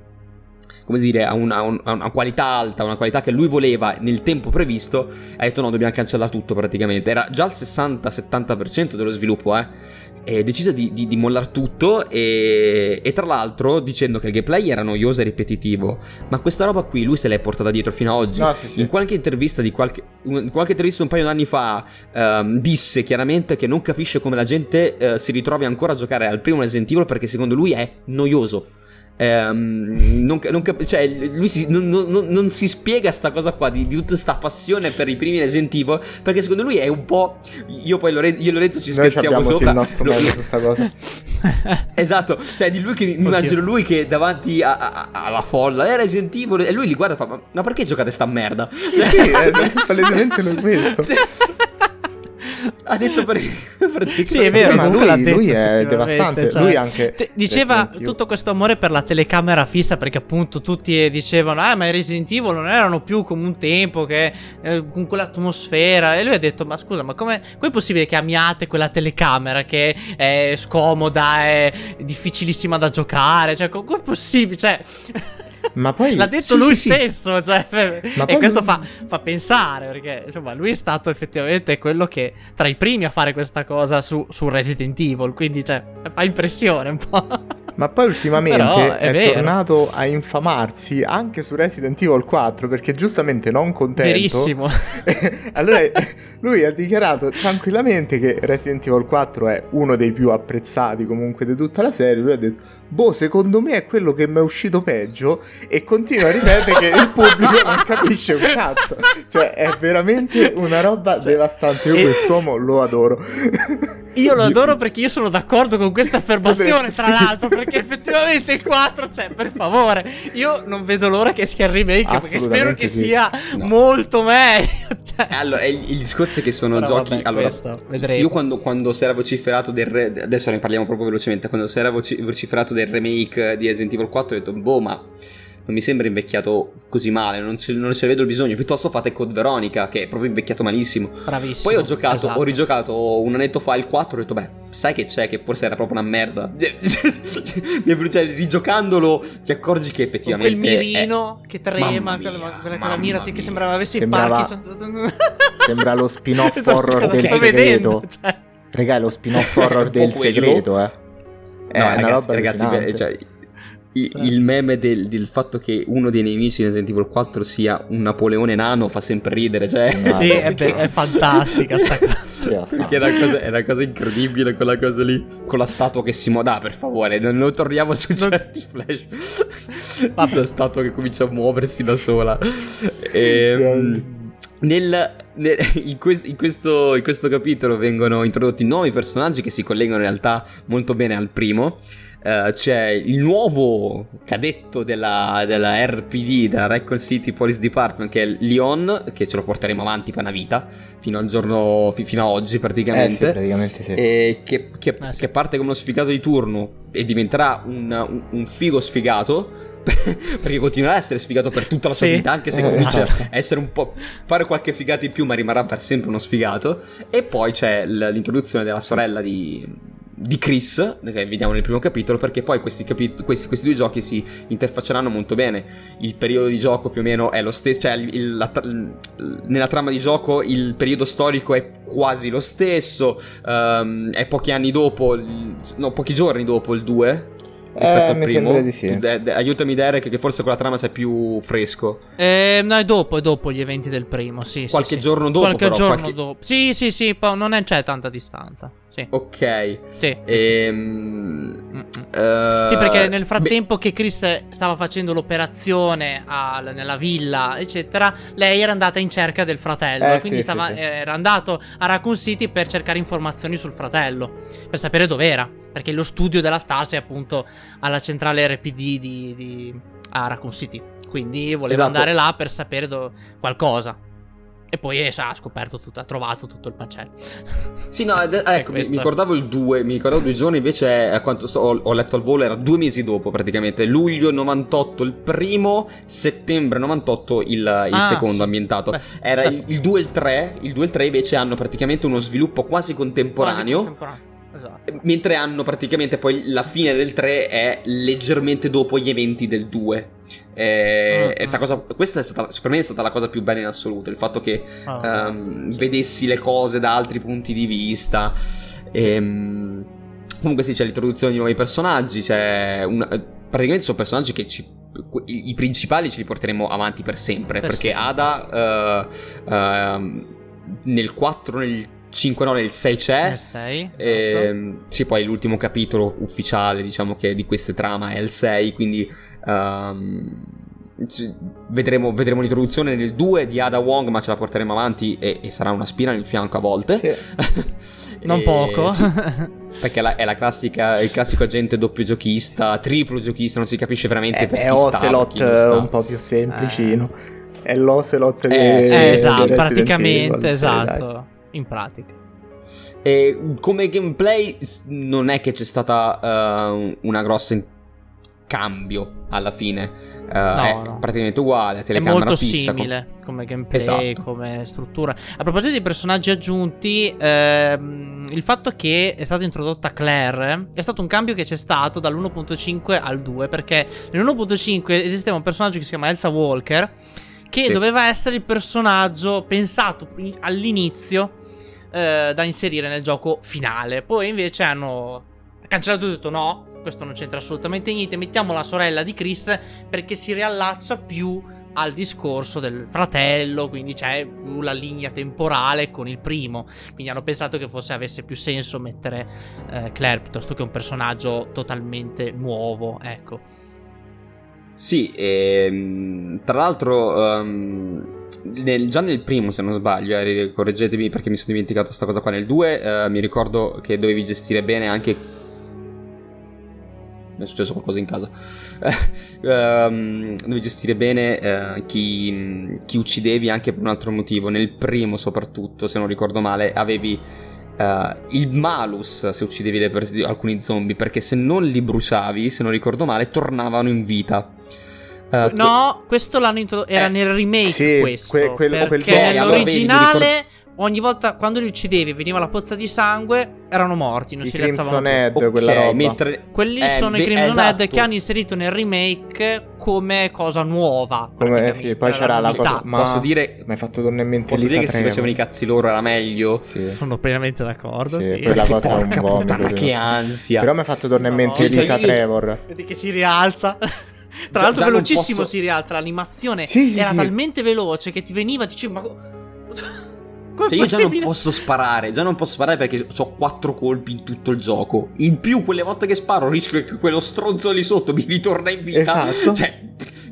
come dire, a, un- a un- a una qualità alta, una qualità che lui voleva nel tempo previsto, ha detto no, dobbiamo cancellare tutto praticamente. Era già al 60-70% dello sviluppo, eh. E decise di, di, di mollare tutto e, e tra l'altro dicendo che il gameplay era noioso e ripetitivo, ma questa roba qui lui se l'è portata dietro fino ad oggi. No, sì, sì. In qualche intervista di qualche, in qualche intervista un paio d'anni fa ehm, disse chiaramente che non capisce come la gente eh, si ritrovi ancora a giocare al primo Resident Evil perché secondo lui è noioso. Ehm, non, non cap- cioè, lui si- non, non- si spiega sta cosa qua di, di tutta sta passione per i primi Resident Evil perché secondo lui è un po'. Io poi Lore- io e Lorenzo ci Noi scherziamo sì, sopra. il nostro Lo- su sta cosa. *laughs* Esatto, cioè di lui che mi Oddio. immagino lui che davanti a- a- alla folla è Resident Evil e lui li guarda e fa ma, ma perché giocate sta merda? Sì, sì, è palesemente lui questo. Ha detto per, *laughs* praticamente- Sì, è vero, ma lui- l'ha detto, lui è devastante, cioè, lui anche te- diceva tutto questo amore per la telecamera fissa perché appunto tutti dicevano ah ma i Resident Evil non erano più come un tempo che eh, con quell'atmosfera. E lui ha detto ma scusa ma come è possibile che amiate quella telecamera che è scomoda è difficilissima da giocare? Cioè co- com'è possibile? Cioè *laughs* Ma poi L'ha detto Sì, lui sì, sì. stesso, cioè, Ma e poi questo fa, fa pensare, perché insomma lui è stato effettivamente quello che tra i primi a fare questa cosa su, su Resident Evil, quindi cioè, fa impressione un po'. Ma poi *laughs* ultimamente è, è tornato a infamarsi anche su Resident Evil 4 perché giustamente non contento. Verissimo. *laughs* allora lui ha dichiarato tranquillamente che Resident Evil 4 è uno dei più apprezzati comunque di tutta la serie. Lui ha detto, boh, secondo me è quello che mi è uscito peggio e continua a ripetere che il pubblico non capisce un cazzo. Cioè è veramente una roba devastante. Io e- quest'uomo lo adoro. Io lo adoro perché io sono d'accordo con questa affermazione, tra l'altro, perché effettivamente il 4, cioè, per favore, io non vedo l'ora che sia il remake, perché spero che sì. sia No. molto meglio. *laughs* cioè. Allora, il, il discorso è che sono Però giochi. vabbè, allora, questo vedremo. io quando, quando si era vociferato del. Re- adesso ne parliamo proprio velocemente. Quando si era voci- vociferato del remake di Resident Evil 4, ho detto, boh, ma non mi sembra invecchiato così male. Non ce, non ce ne vedo il bisogno. Piuttosto fate Code Veronica, che è proprio invecchiato malissimo. Bravissimo. Poi ho giocato, esatto. ho rigiocato un annetto fa il 4 e ho detto, beh, sai che c'è, che forse era proprio una merda. *laughs* Mi è- cioè, rigiocandolo ti accorgi che Con effettivamente... quel è- mirino che trema, quella, mia, quella, quella mira che sembrava avesse Sembrava- i Parkinson. *laughs* Sembra lo spin-off Sto- horror del vedendo, segreto. cioè. Regà, è lo spin-off *laughs* È horror del quello. segreto, eh. È No, una ragazzi, roba ragazzi, cioè, il, Sì. il meme del, del fatto che uno dei nemici di Resident Evil 4 sia un Napoleone nano fa sempre ridere, cioè... No. Sì, è, be- è fantastica sta *laughs* cosa. Perché è una, cosa, è una cosa incredibile quella cosa lì. Con la statua che si muove. Dai, per favore, non, non torniamo su Non- certi flash. la statua che comincia a muoversi da sola. Ehm, nel, nel- *laughs* in, quest- in questo, in questo capitolo vengono introdotti nuovi personaggi che si collegano in realtà molto bene al primo. Eh, c'è il nuovo cadetto della, della RPD, della Raccoon City Police Department, che è Leon, che ce lo porteremo avanti per una vita, fino al giorno, fi- fino a oggi Eh sì, praticamente. praticamente sì. E che, che- Eh, sì. che parte come uno sfigato di turno e diventerà un, un- un figo sfigato. *laughs* perché continuerà a essere sfigato per tutta la sua Sì. vita, anche se comincia esatto. a essere un po'. fare qualche figata in più, ma rimarrà per sempre uno sfigato. E poi c'è l'introduzione della sorella di. di Chris, che vediamo nel primo capitolo, perché poi questi, capi- questi, questi due giochi si interfacceranno molto bene. Il periodo di gioco più o meno è lo stesso, cioè il- la nella trama di gioco il periodo storico è quasi lo stesso, ehm, è pochi anni dopo, no, pochi giorni dopo il 2. Rispetto Eh, al primo, sembra di sì. De- de- aiutami, Derek, che forse con la trama sei più fresco. Eh, no, è dopo, è dopo gli eventi del primo, sì. sì, Qualche sì. giorno dopo, Qualche però, giorno qualche- dopo. Sì, sì, sì, po- non è- c'è tanta distanza. Sì. Ok. Sì, sì, sì. Ehm, Mm, mm. eh, Sì, perché nel beh, frattempo che Chris stava facendo l'operazione al- nella villa, eccetera, lei era andata in cerca del fratello. Eh, quindi sì, stava- sì, sì. era andato a Raccoon City per cercare informazioni sul fratello, per sapere dov'era. Perché lo studio della Stasi è appunto alla centrale RPD di, di- a Raccoon City. Quindi voleva Esatto. andare là per sapere do- qualcosa. E poi eh, sa, ha scoperto tutto, ha trovato tutto il macello. *laughs* Sì, no, ed- *laughs* ecco, mi, mi ricordavo il 2, mi ricordavo due giorni, invece a quanto so, ho, ho letto al volo era due mesi dopo praticamente, luglio 98 il primo, settembre 98 il, il Ah, secondo sì. ambientato. Beh, Era beh. il, il 2 e il 3, il 2 e il 3 invece hanno praticamente uno sviluppo quasi contemporaneo. Quasi contemporaneo. Esatto. Mentre hanno praticamente poi la fine del 3 è leggermente dopo gli eventi del 2. Eh, mm. cosa, questa è stata, per me è stata la cosa più bella in assoluto. Il fatto che Ah, ehm, sì. vedessi le cose da altri punti di vista. Ehm, comunque, sì, c'è l'introduzione di nuovi personaggi. C'è una- eh, praticamente sono personaggi che ci. I, principali ce li porteremo avanti per sempre. Per perché sempre. Ada eh, ehm, nel 4, nel 5, no, nel 6 c'è. Nel 6, esatto. Ehm, sì, poi l'ultimo capitolo ufficiale, diciamo che di queste trama è il 6, quindi ci- vedremo, vedremo l'introduzione nel 2 di Ada Wong, ma ce la porteremo avanti e, e sarà una spina nel fianco a volte. Sì. *laughs* Non poco. sì, *laughs* perché la- è la classica, il classico agente doppio giochista, triplo giochista, non si capisce veramente È, per è chi sta, Ocelot chi non sta. un po' più semplicino. È l'Ocelot di Eh, sì, Eh, esatto, praticamente, Evil, sì, dai. In pratica. E come gameplay non è che c'è stata eh, una grossa in- cambio alla fine. Eh, è no. praticamente uguale, È telecamera molto fissa. simile come gameplay, Esatto. come struttura. A proposito di personaggi aggiunti, ehm, il fatto che è stata introdotta Claire è stato un cambio che c'è stato dall'1.5 al 2, perché nell'1.5 esisteva un personaggio che si chiama Elsa Walker, che Sì. doveva essere il personaggio pensato in- all'inizio eh, da inserire nel gioco finale. Poi invece hanno cancellato e detto no, questo non c'entra assolutamente niente, mettiamo la sorella di Chris perché si riallaccia più al discorso del fratello, quindi c'è più la linea temporale con il primo. Quindi hanno pensato che forse avesse più senso mettere eh, Claire piuttosto che un personaggio totalmente nuovo, ecco. Sì, ehm, tra l'altro, ehm, nel- già nel primo, se non sbaglio, eh, correggetemi perché mi sono dimenticato sta cosa qua. Nel 2 eh, mi ricordo che dovevi gestire bene anche. Mi è successo qualcosa in casa. *laughs* Ehm, dovevi gestire bene eh, chi, chi uccidevi anche per un altro motivo. Nel primo, soprattutto, se non ricordo male, avevi. eh, il malus se uccidevi le alcuni zombie perché se non li bruciavi se non ricordo male tornavano in vita Eh, No, questo l'hanno introdotto. Era Eh, nel remake sì, questo. que- quello- quel perché gioco. nell'originale, ogni volta quando li uccidevi veniva la pozza di sangue, erano morti, non I si rialzavano. Head, ok, quella roba. mentre- Quelli eh, sono i beh, Crimson esatto. Head che hanno inserito nel remake come cosa nuova. Come- sì, poi era c'era la cosa- ma- Posso dire, Mi hai fatto tornare in mente posso Elisa dire che se si facevano i cazzi loro era meglio? Sì. Sono pienamente d'accordo. Sì, Sì, quella Perché cosa è un porca puttana, che ansia. Però mi hai fatto tornare in No, mente cioè, Elisa io- Trevor. Vedi che si rialza. Tra l'altro, velocissimo posso- si rialza. L'animazione Sì, sì, era sì. talmente veloce che ti veniva e dicevi, ma. co- *laughs* Come Cioè, io già non posso sparare, già non posso sparare perché ho quattro colpi in tutto il gioco. In più, quelle volte che sparo, rischio che quello stronzo lì sotto mi ritorna in vita. Esatto. Cioè,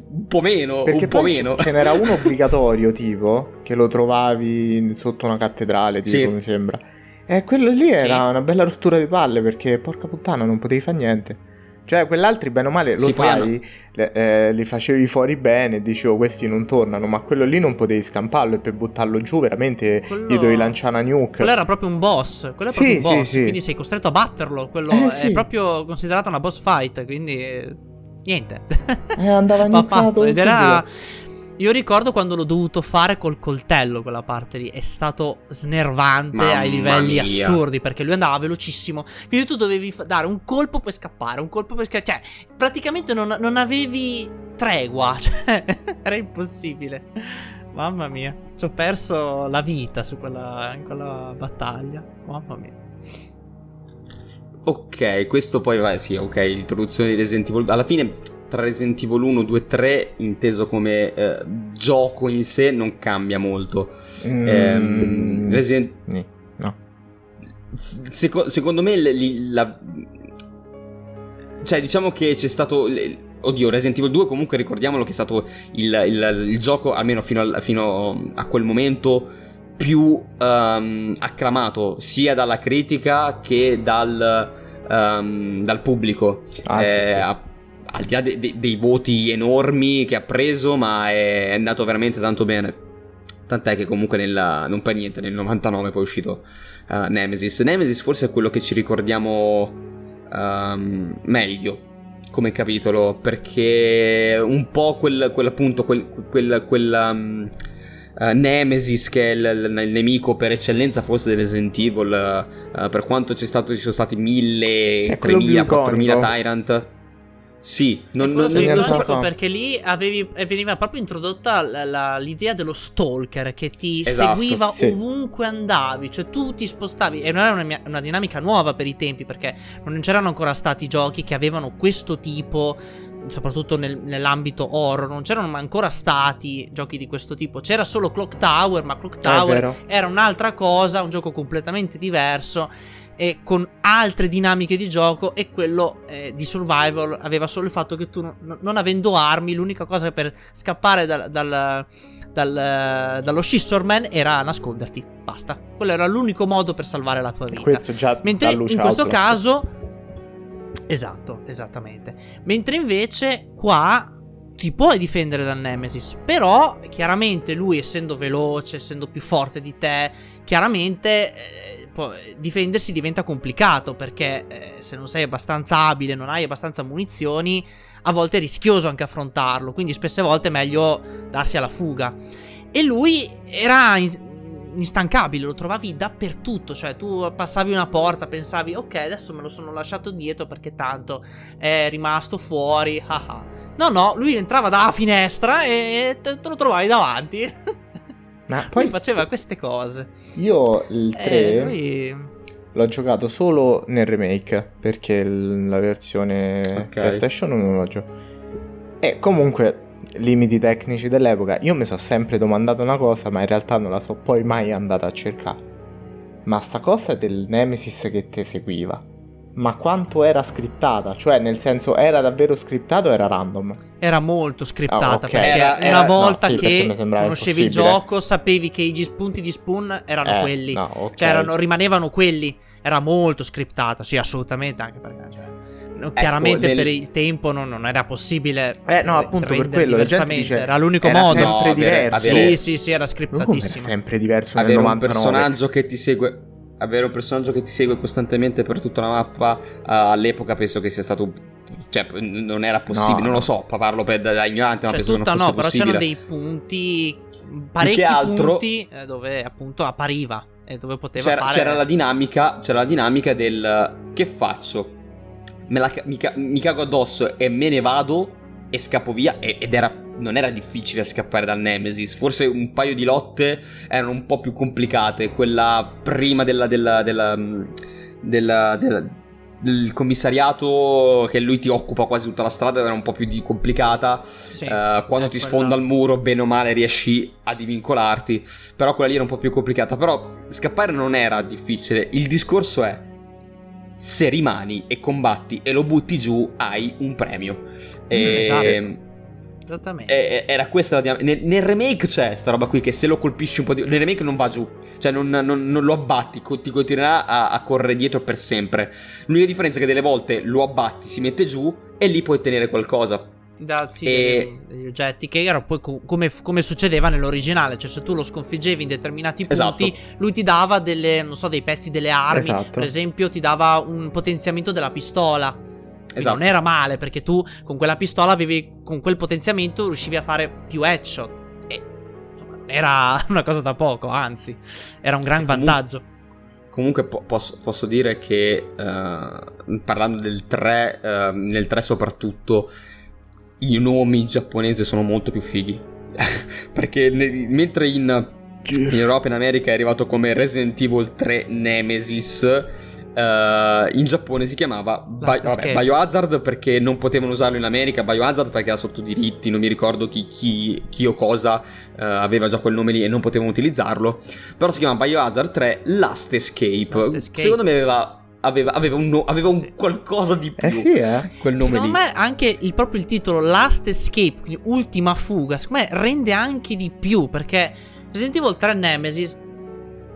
un po' meno, Perché un po' meno. ce n'era uno *laughs* obbligatorio, tipo, che lo trovavi sotto una cattedrale, tipo, Sì. mi sembra. E quello lì era una bella rottura di palle, perché, porca puttana, non potevi fare niente. Cioè, quell'altri, bene o male, lo Sì, sai, le- eh, li facevi fuori bene, dicevo, questi non tornano, ma quello lì non potevi scamparlo e per buttarlo giù, veramente, Quello- gli dovevi lanciare una nuke. Quello era proprio un boss. Quello è Sì, proprio un sì, boss. sì. Quindi sei costretto a batterlo. Quello Eh, è proprio considerata una boss fight. Quindi. eh, Niente. Eh, andava *laughs* Va nucato fatto. Ed era. subito. Io ricordo quando l'ho dovuto fare col coltello quella parte lì. È stato snervante Mamma ai livelli mia. assurdi. Perché lui andava velocissimo. Quindi tu dovevi dare un colpo per scappare. Un colpo per scappare. Cioè, praticamente non, non avevi tregua. *laughs* Cioè, era impossibile. Mamma mia. Ci ho perso la vita su quella, in quella battaglia. Mamma mia. Ok, questo poi va, sì, ok, l'introduzione di Resident Evil. Alla fine, tra Resident Evil 1, 2 e 3, inteso come eh, gioco in sé, non cambia molto. Mm, Ehm, Resident... no. Seco- secondo me, li- la... Cioè, diciamo che c'è stato... le- Oddio, Resident Evil 2 comunque ricordiamolo che è stato il, il- il gioco, almeno fino, al- fino a quel momento, più ehm, acclamato sia dalla critica che dal, ehm, dal pubblico. Ah, sì, Eh, sì. a- al di là de- de- dei voti enormi che ha preso, ma è, è andato veramente tanto bene. Tant'è che comunque nel, non per niente nel 99 poi è uscito eh, Nemesis. Nemesis forse è quello che ci ricordiamo ehm, meglio come capitolo, perché un po' quel, quel appunto, quel, quel, quel, um, eh, Nemesis che è il, il- nemico per eccellenza forse del Resident Evil, eh, per quanto c'è stato, ci sono stati 1000, È quello più 3000, 4000 iconico. Tyrant. Sì, non, non, non- non so. perché lì avevi, veniva proprio introdotta la- la- l'idea dello stalker che ti Esatto, seguiva sì. ovunque andavi, cioè tu ti spostavi e non era una, una dinamica nuova per i tempi perché non c'erano ancora stati giochi che avevano questo tipo, soprattutto nel- nell'ambito horror, non c'erano ancora stati giochi di questo tipo, c'era solo Clock Tower, ma Clock Tower era un'altra cosa, un gioco completamente diverso e con altre dinamiche di gioco e quello eh, di survival aveva solo il fatto che tu non, non avendo armi l'unica cosa per scappare dal, dal, dal, dallo Scissorman era nasconderti. Basta. Quello era l'unico modo per salvare la tua vita. Questo già mentre in questo Outlast. caso esatto esattamente. Mentre invece qua ti puoi difendere dal Nemesis però chiaramente lui essendo veloce essendo più forte di te chiaramente eh, può- difendersi diventa complicato perché eh, se non sei abbastanza abile, non hai abbastanza munizioni, a volte è rischioso anche affrontarlo, quindi spesse volte è meglio darsi alla fuga. E lui era in- instancabile, lo trovavi dappertutto, cioè tu passavi una porta, pensavi ok adesso me lo sono lasciato dietro perché tanto è rimasto fuori, haha. No, no, lui entrava dalla finestra e te lo trovavi davanti. *laughs* Ma Poi poi faceva queste cose. io il 3 Eh, lui... l'ho giocato solo nel remake perché la versione Ok. PlayStation non l'ho giocato. E comunque limiti tecnici dell'epoca, io mi sono sempre domandato una cosa, ma in realtà non la so poi mai andata a cercare. Ma sta cosa del Nemesis che ti seguiva, ma quanto era scriptata? Cioè, nel senso, era davvero scriptato o era random? Era molto scriptata Ah, ok. perché Era- una era- volta no, sì, che conoscevi il gioco sapevi che gli spunti di Spoon erano Eh, quelli. no, ok. Cioè erano- rimanevano quelli. Era molto scriptata, sì, assolutamente, anche perché cioè, no, chiaramente nel- per il tempo non, non era possibile Eh, no, appunto, per quello, dice, era l'unico era modo. sempre No, avere- diverso. avere- Sì, sì, sì, era come era scriptatissimo. sempre diverso nel avere un 99. personaggio che ti segue avere un personaggio che ti segue costantemente per tutta la mappa eh, all'epoca penso che sia stato cioè, non era possibile, No, non no. lo so, parlo per, da, da ignorante, ma Cioè, penso che tutta non no, fosse però possibile. c'erano dei punti, parecchi altro- punti eh, dove appunto appariva e dove poteva c'era, fare... c'era la dinamica, c'era la dinamica del che faccio? Me la, mi, mi cago addosso e me ne vado e scappo via ed era non era difficile scappare dal Nemesis, forse un paio di lotte erano un po' più complicate, quella prima della, della, della, della- della- del commissariato che lui ti occupa quasi tutta la strada era un po' più di- complicata, Sì, eh, quando eh, ti quella- sfonda il muro, bene o male riesci a divincolarti. Però quella lì era un po' più complicata. Però scappare non era difficile. Il discorso è: se rimani e combatti e lo butti giù, hai un premio. E- esatto. Esattamente. e- era questa la dinamica. Nel, nel remake c'è sta roba qui che se lo colpisci un po' di. Nel remake non va giù. Cioè non, non- non lo abbatti, ti continuerà a, a correre dietro per sempre. L'unica differenza è che delle volte lo abbatti, si mette giù e lì puoi ottenere qualcosa. Ti dà sì, e- degli, degli oggetti che era poi co- come, come succedeva nell'originale, cioè se tu lo sconfiggevi in determinati punti, Esatto. lui ti dava delle, non so, dei pezzi delle armi, Esatto. per esempio ti dava un potenziamento della pistola. Esatto. Non era male perché tu con quella pistola avevi, con quel potenziamento riuscivi a fare più headshot. E insomma, non era *laughs* una cosa da poco, anzi, era un gran comunque- vantaggio. Comunque po- posso, posso dire che eh, parlando del 3, eh, nel 3 soprattutto, i nomi giapponesi sono molto più fighi. *laughs* Perché ne- mentre in, in Europa e in America è arrivato come Resident Evil 3 Nemesis, eh, in Giappone si chiamava Bi- vabbè. Biohazard perché non potevano usarlo in America, Biohazard perché era sotto diritti, non mi ricordo chi, chi- chi o cosa eh, aveva già quel nome lì e non potevano utilizzarlo. Però si chiama Biohazard 3 Last Escape. Last Escape. Secondo me aveva, aveva, aveva un, no- aveva un Sì. qualcosa di più. Eh sì, eh. Quel nome Secondo lì. me anche il, proprio il titolo Last Escape, quindi ultima fuga, secondo me rende anche di più perché Resident Evil 3 Nemesis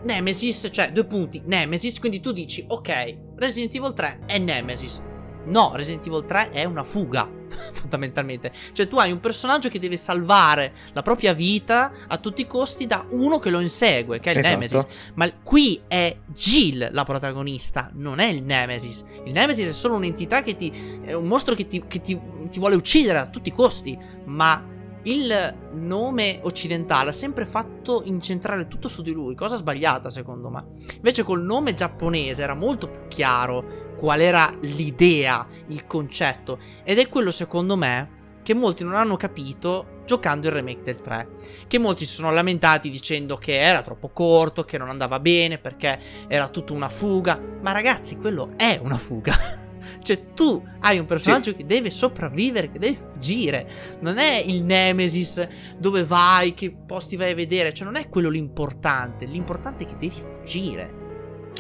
Nemesis, cioè due punti, Nemesis, quindi tu dici ok, Resident Evil 3 è Nemesis. No, Resident Evil 3 è una fuga, *laughs* fondamentalmente. Cioè tu hai un personaggio che deve salvare la propria vita a tutti i costi da uno che lo insegue, che è il Esatto. Nemesis. Ma qui è Jill la protagonista, non è il Nemesis. Il Nemesis è solo un'entità che ti. è un mostro che ti, che ti- ti vuole uccidere a tutti i costi. Ma il nome occidentale ha sempre fatto incentrare tutto su di lui, cosa sbagliata secondo me. Invece col nome giapponese era molto più chiaro qual era l'idea, il concetto. Ed è quello secondo me che molti non hanno capito giocando il remake del 3. Che molti si sono lamentati dicendo che era troppo corto, che non andava bene perché era tutta una fuga. Ma ragazzi, quello è una fuga. *laughs* cioè, tu hai un personaggio che deve sopravvivere, che deve fuggire. Non è il Nemesis dove vai, che posti vai a vedere. Cioè, non è quello l'importante. L'importante è che devi fuggire.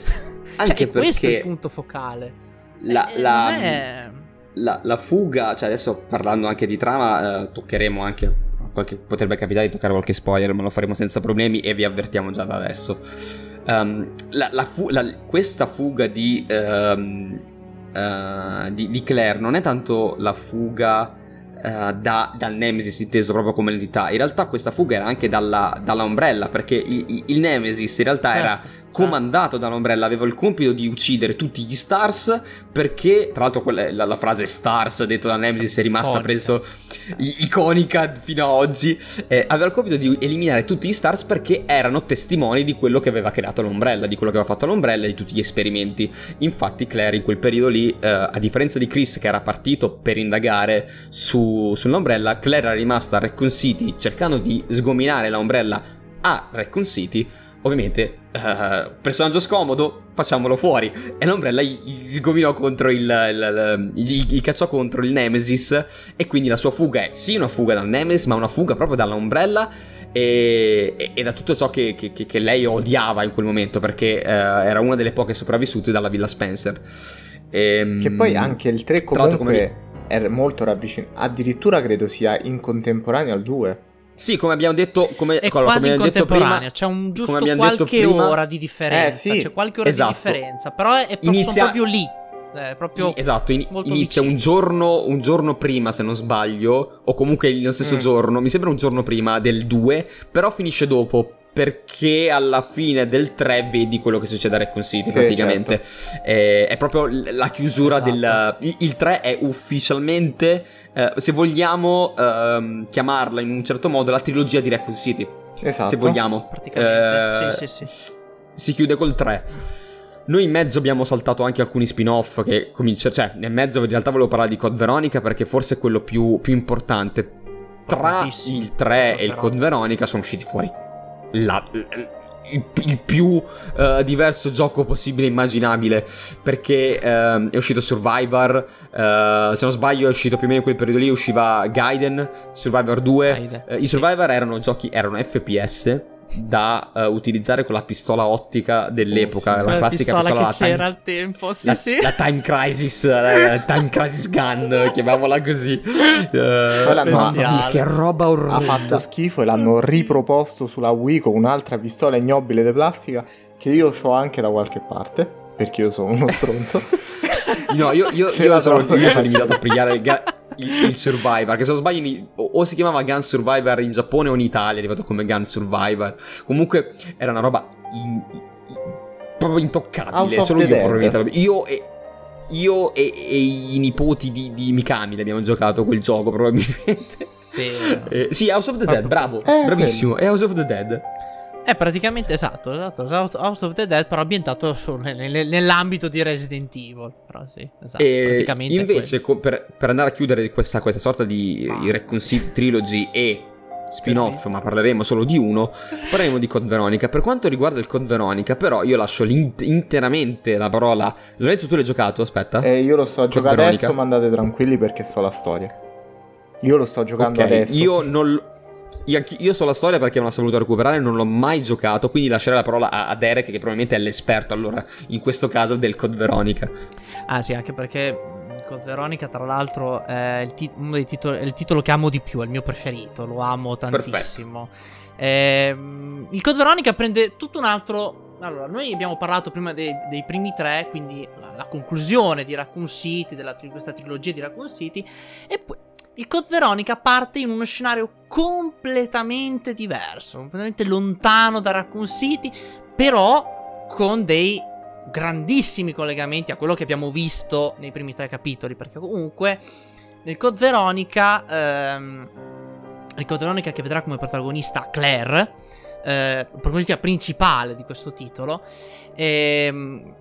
*laughs* Anche cioè, è questo perché il punto focale. la, Eh, la- è- la- la fuga, cioè adesso parlando anche di trama, eh, toccheremo anche. Qualche, potrebbe capitare di toccare qualche spoiler, ma lo faremo senza problemi e vi avvertiamo già da adesso. Ehm, la- la fu- la- questa fuga di, ehm, eh, di, di Claire. Non è tanto la fuga eh, da- dal Nemesis inteso proprio come entità, in realtà questa fuga era anche dalla, dalla Umbrella, perché i- i- il Nemesis in realtà era Certo, comandato dall'Umbrella, aveva il compito di uccidere tutti gli Stars perché, tra l'altro quella- la, la frase Stars detto da Nemesis è rimasta Iconica. preso i- iconica fino ad oggi, eh, aveva il compito di eliminare tutti gli Stars perché erano testimoni di quello che aveva creato l'Umbrella, di quello che aveva fatto l'Umbrella e di tutti gli esperimenti. Infatti Claire in quel periodo lì, eh, a differenza di Chris che era partito per indagare su, sull'Umbrella, Claire era rimasta a Raccoon City cercando di sgominare l'Umbrella a Raccoon City ovviamente, eh, personaggio scomodo, facciamolo fuori. E l'ombrella gli, sgominò contro il, il- il- gli, gli cacciò contro il Nemesis. E quindi la sua fuga è sì una fuga dal Nemesis, ma una fuga proprio dall'ombrella. E, e- e da tutto ciò che, che- che- lei odiava in quel momento, perché eh, era una delle poche sopravvissute dalla Villa Spencer. Ehm, Che poi anche il 3 tra l'altro comunque è molto ravvicinato. Addirittura credo sia in contemporanea al 2. Sì, come abbiamo detto, come, È quasi come in abbiamo detto contemporanea, prima, c'è un giusto qualche prima- ora di differenza. Eh, sì. C'è qualche ora Esatto. di differenza, però è, è proprio, Inizia- proprio lì. È proprio Esatto, in- inizia un giorno, un giorno prima, se non sbaglio, o comunque lo stesso Mm. giorno, mi sembra un giorno prima del 2, però finisce dopo perché alla fine del 3 vedi quello che succede a Raccoon City Sì, praticamente. È, è proprio la chiusura Esatto. del... Il, il 3 è ufficialmente, eh, se vogliamo ehm, chiamarla in un certo modo, la trilogia di Raccoon City. Esatto. Se vogliamo. Praticamente, Eh, sì, sì, sì. Si chiude col 3. Noi in mezzo abbiamo saltato anche alcuni spin-off che cominciano... Cioè, nel mezzo in realtà volevo parlare di Code Veronica perché forse è quello più, più importante. Tra il 3 e il Code Veronica sono usciti fuori la- il, il più eh, diverso gioco possibile e immaginabile. Perché ehm, è uscito Survivor eh, se non sbaglio è uscito più o meno in quel periodo lì usciva Gaiden Survivor 2 Gaiden, Eh, i Survivor erano giochi erano FPS da eh, utilizzare con la pistola ottica dell'epoca Oh, sì. la classica pistola pistola che time- c'era al tempo, sì, la, sì. la Time Crisis la Time Crisis Gun chiamiamola così mia, Bestiale. che roba Ha orrenda fatto schifo e l'hanno riproposto sulla Wii con un'altra pistola ignobile di plastica che io ho anche da qualche parte, perché io sono uno stronzo. *laughs* No, io, io, *laughs* Se io la sono, io sono limitato a pigliare il, ga- il- il Survivor. Che se non sbaglio, in- o, o si chiamava Gun Survivor in Giappone o in Italia, è arrivato come Gun Survivor. Comunque era una roba in- in- proprio intoccabile. Solo io probabilmente. Io e. Io e, e i nipoti di, di Mikami abbiamo giocato quel gioco probabilmente. Sì. *laughs* Eh, sì, House of the Dead, bravo, Eh, bravissimo, è House of the Dead. È praticamente esatto, esatto. House of the Dead, però ambientato nel- nell'ambito di Resident Evil. Però sì, esatto. E invece, co- per, per andare a chiudere questa, questa sorta di Raccoon City Trilogy e spin-off, ma parleremo solo di uno, parleremo di Code Veronica. Per quanto riguarda il Code Veronica, però, io lascio interamente la parola. Lorenzo, tu l'hai giocato? Aspetta. e io lo sto a Code giocare Veronica. adesso, ma andate tranquilli perché so la storia. Io lo sto giocando Ok, adesso. Io non. Io, so la storia perché me la sono voluto recuperare, non l'ho mai giocato, quindi lascerei la parola a, a Derek, che probabilmente è l'esperto allora, in questo caso, del Code Veronica. Ah sì, anche perché Code Veronica, tra l'altro, è il, ti- uno dei titoli, è il titolo che amo di più, è il mio preferito, lo amo tantissimo. Ehm, il Code Veronica prende tutto un altro... Allora, noi abbiamo parlato prima dei, dei primi tre, quindi la, la conclusione di Raccoon City, della questa trilogia di Raccoon City, e poi il Code Veronica parte in uno scenario completamente diverso, completamente lontano da Raccoon City, però con dei grandissimi collegamenti a quello che abbiamo visto nei primi tre capitoli, perché comunque nel Code Veronica, ehm, il Code Veronica che vedrà come protagonista Claire, eh, protagonista principale di questo titolo, ehm,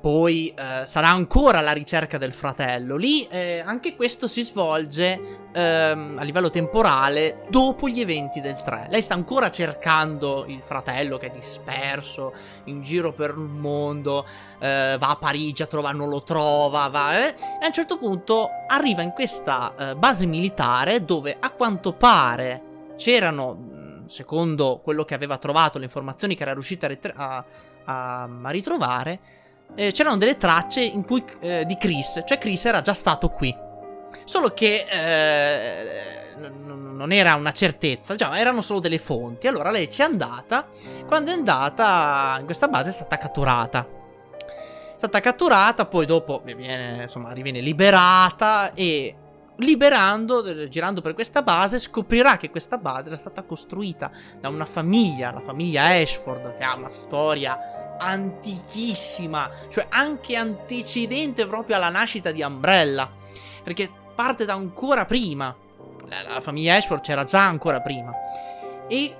poi eh, sarà ancora alla ricerca del fratello. Lì eh, anche questo si svolge ehm, a livello temporale dopo gli eventi del 3. Lei sta ancora cercando il fratello che è disperso in giro per il mondo, eh, va a Parigi a trovare, non lo trova, va, eh, e a un certo punto arriva in questa eh, base militare dove a quanto pare c'erano, mh, secondo quello che aveva trovato, le informazioni che era riuscita a, rit- a- a ritrovare, eh, c'erano delle tracce in cui, eh, di Chris, cioè Chris era già stato qui. Solo che eh, n- non era una certezza, già erano solo delle fonti. Allora lei ci è andata. Quando è andata in questa base è stata catturata. È stata catturata, poi dopo viene, insomma, riviene liberata e liberando, girando per questa base, scoprirà che questa base era stata costruita da una famiglia, la famiglia Ashford, che ha una storia antichissima, cioè anche antecedente proprio alla nascita di Umbrella, perché parte da ancora prima. La, la famiglia Ashford c'era già ancora prima. E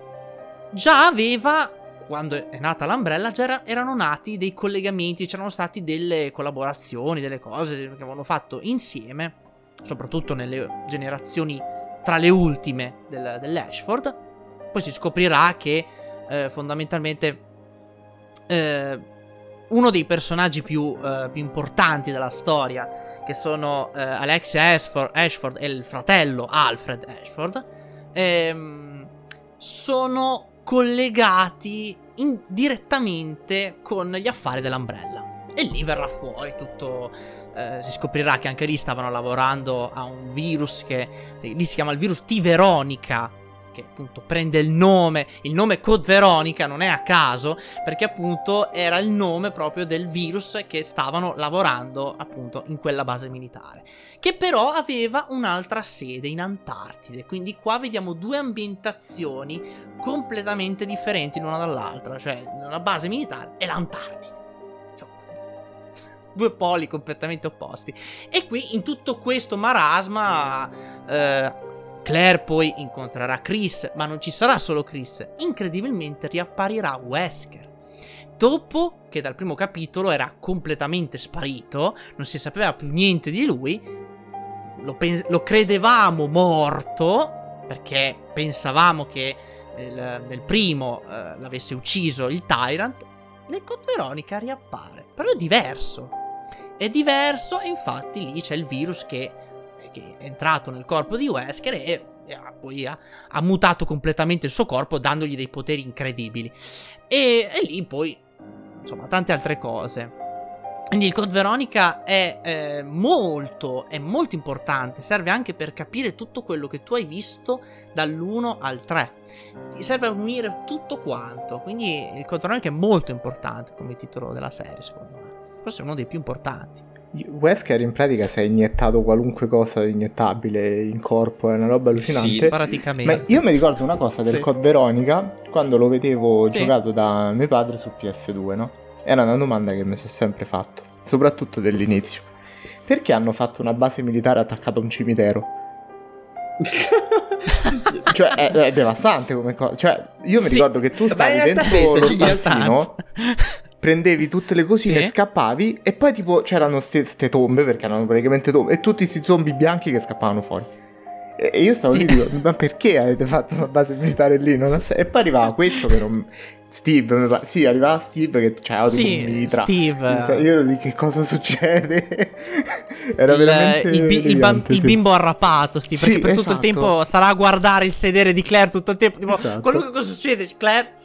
già aveva, quando è nata l'Umbrella, già era- erano nati dei collegamenti, c'erano stati delle collaborazioni, delle cose che avevano fatto insieme, soprattutto nelle generazioni tra le ultime del- dell'Ashford. Poi si scoprirà che eh, fondamentalmente eh, uno dei personaggi più, eh, più importanti della storia, che sono eh, Alexia Ashford, Ashford e il fratello Alfred Ashford, ehm, sono collegati in- direttamente con gli affari dell'Umbrella. E lì verrà fuori tutto. eh, si scoprirà che anche lì stavano lavorando a un virus che. Lì si chiama il virus T. Che appunto prende il nome, il nome Code Veronica non è a caso, perché appunto era il nome proprio del virus che stavano lavorando appunto in quella base militare, che però aveva un'altra sede in Antartide, quindi qua vediamo due ambientazioni completamente differenti l'una dall'altra, cioè la base militare e l'Antartide *laughs* due poli completamente opposti. E qui in tutto questo marasma eh, Claire poi incontrerà Chris, ma non ci sarà solo Chris. Incredibilmente riapparirà Wesker. Dopo che dal primo capitolo era completamente sparito, non si sapeva più niente di lui, lo, pens- lo credevamo morto, perché pensavamo che nel, nel primo eh, l'avesse ucciso il Tyrant, nel Code Veronica riappare, però è diverso. È diverso, infatti lì c'è il virus che, che è entrato nel corpo di Wesker e, poi ha, ha, mutato completamente il suo corpo dandogli dei poteri incredibili. E, e lì poi, insomma, tante altre cose. Quindi il Code Veronica è eh, molto, è molto importante, serve anche per capire tutto quello che tu hai visto dall'1 al 3. Ti serve a unire tutto quanto, quindi il Code Veronica è molto importante come titolo della serie, secondo me forse uno dei più importanti. Wesker in pratica si è iniettato qualunque cosa inietabile in corpo, è una roba allucinante. Sì, praticamente. Ma io mi ricordo una cosa del sì. Code Veronica quando lo vedevo sì. giocato da mio padre su PS2, no? Era una domanda che mi sono sempre fatto, soprattutto dell'inizio. Perché hanno fatto una base militare attaccata a un cimitero? *laughs* cioè è, è, devastante come cosa. Cioè, io mi ricordo che tu stavi dentro lo bastino prendevi tutte le cosine, sì. scappavi e poi tipo c'erano queste tombe, perché erano praticamente tombe, e tutti questi zombie bianchi che scappavano fuori. E, io stavo sì. lì dico, ma perché avete fatto una base militare lì? e poi arrivava questo che non... Steve, pa- sì, arrivava Steve che c'era tipo sì, mitra. Steve. Io ero lì, che cosa succede? *laughs* Era il, veramente il, bi- il, bam- il, bimbo arrapato, Steve, perché per tutto il esatto. tempo starà a guardare il sedere di Claire tutto il tempo, tipo, esatto. qualunque cosa succede, Claire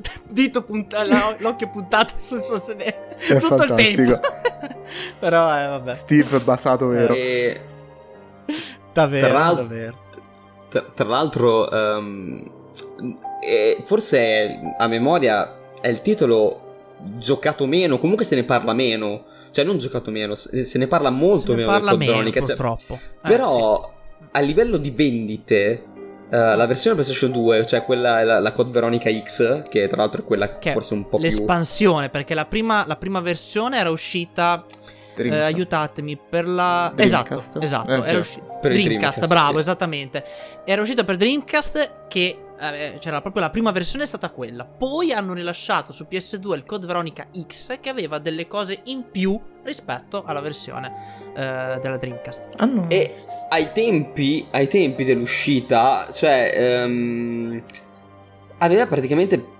*laughs* dito punta- l'occhio puntato sul suo sedere È tutto fantastico. il tempo. *laughs* Però eh, vabbè. Steve basato vero. E... Davvero, tra, l'al- davvero. Tra, tra l'altro, um, eh, forse a memoria è il titolo giocato meno, comunque se ne parla meno, cioè non giocato meno, se ne parla molto se meno ne parla meno, cioè, purtroppo. Eh, però sì. a livello di vendite Uh, la versione PlayStation 2, cioè quella, la, la Code Veronica X, che tra l'altro è quella che forse un po' l'espansione, più... perché la prima, la prima versione era uscita... Eh, aiutatemi per la Dreamcast. esatto esatto eh, era uscita per Dreamcast, Dreamcast bravo sì. esattamente era uscita per Dreamcast che eh, c'era proprio la prima versione è stata quella poi hanno rilasciato su PS2 il Code Veronica X che aveva delle cose in più rispetto alla versione eh, della Dreamcast. Ah, no. E ai tempi, ai tempi dell'uscita, cioè, um, aveva praticamente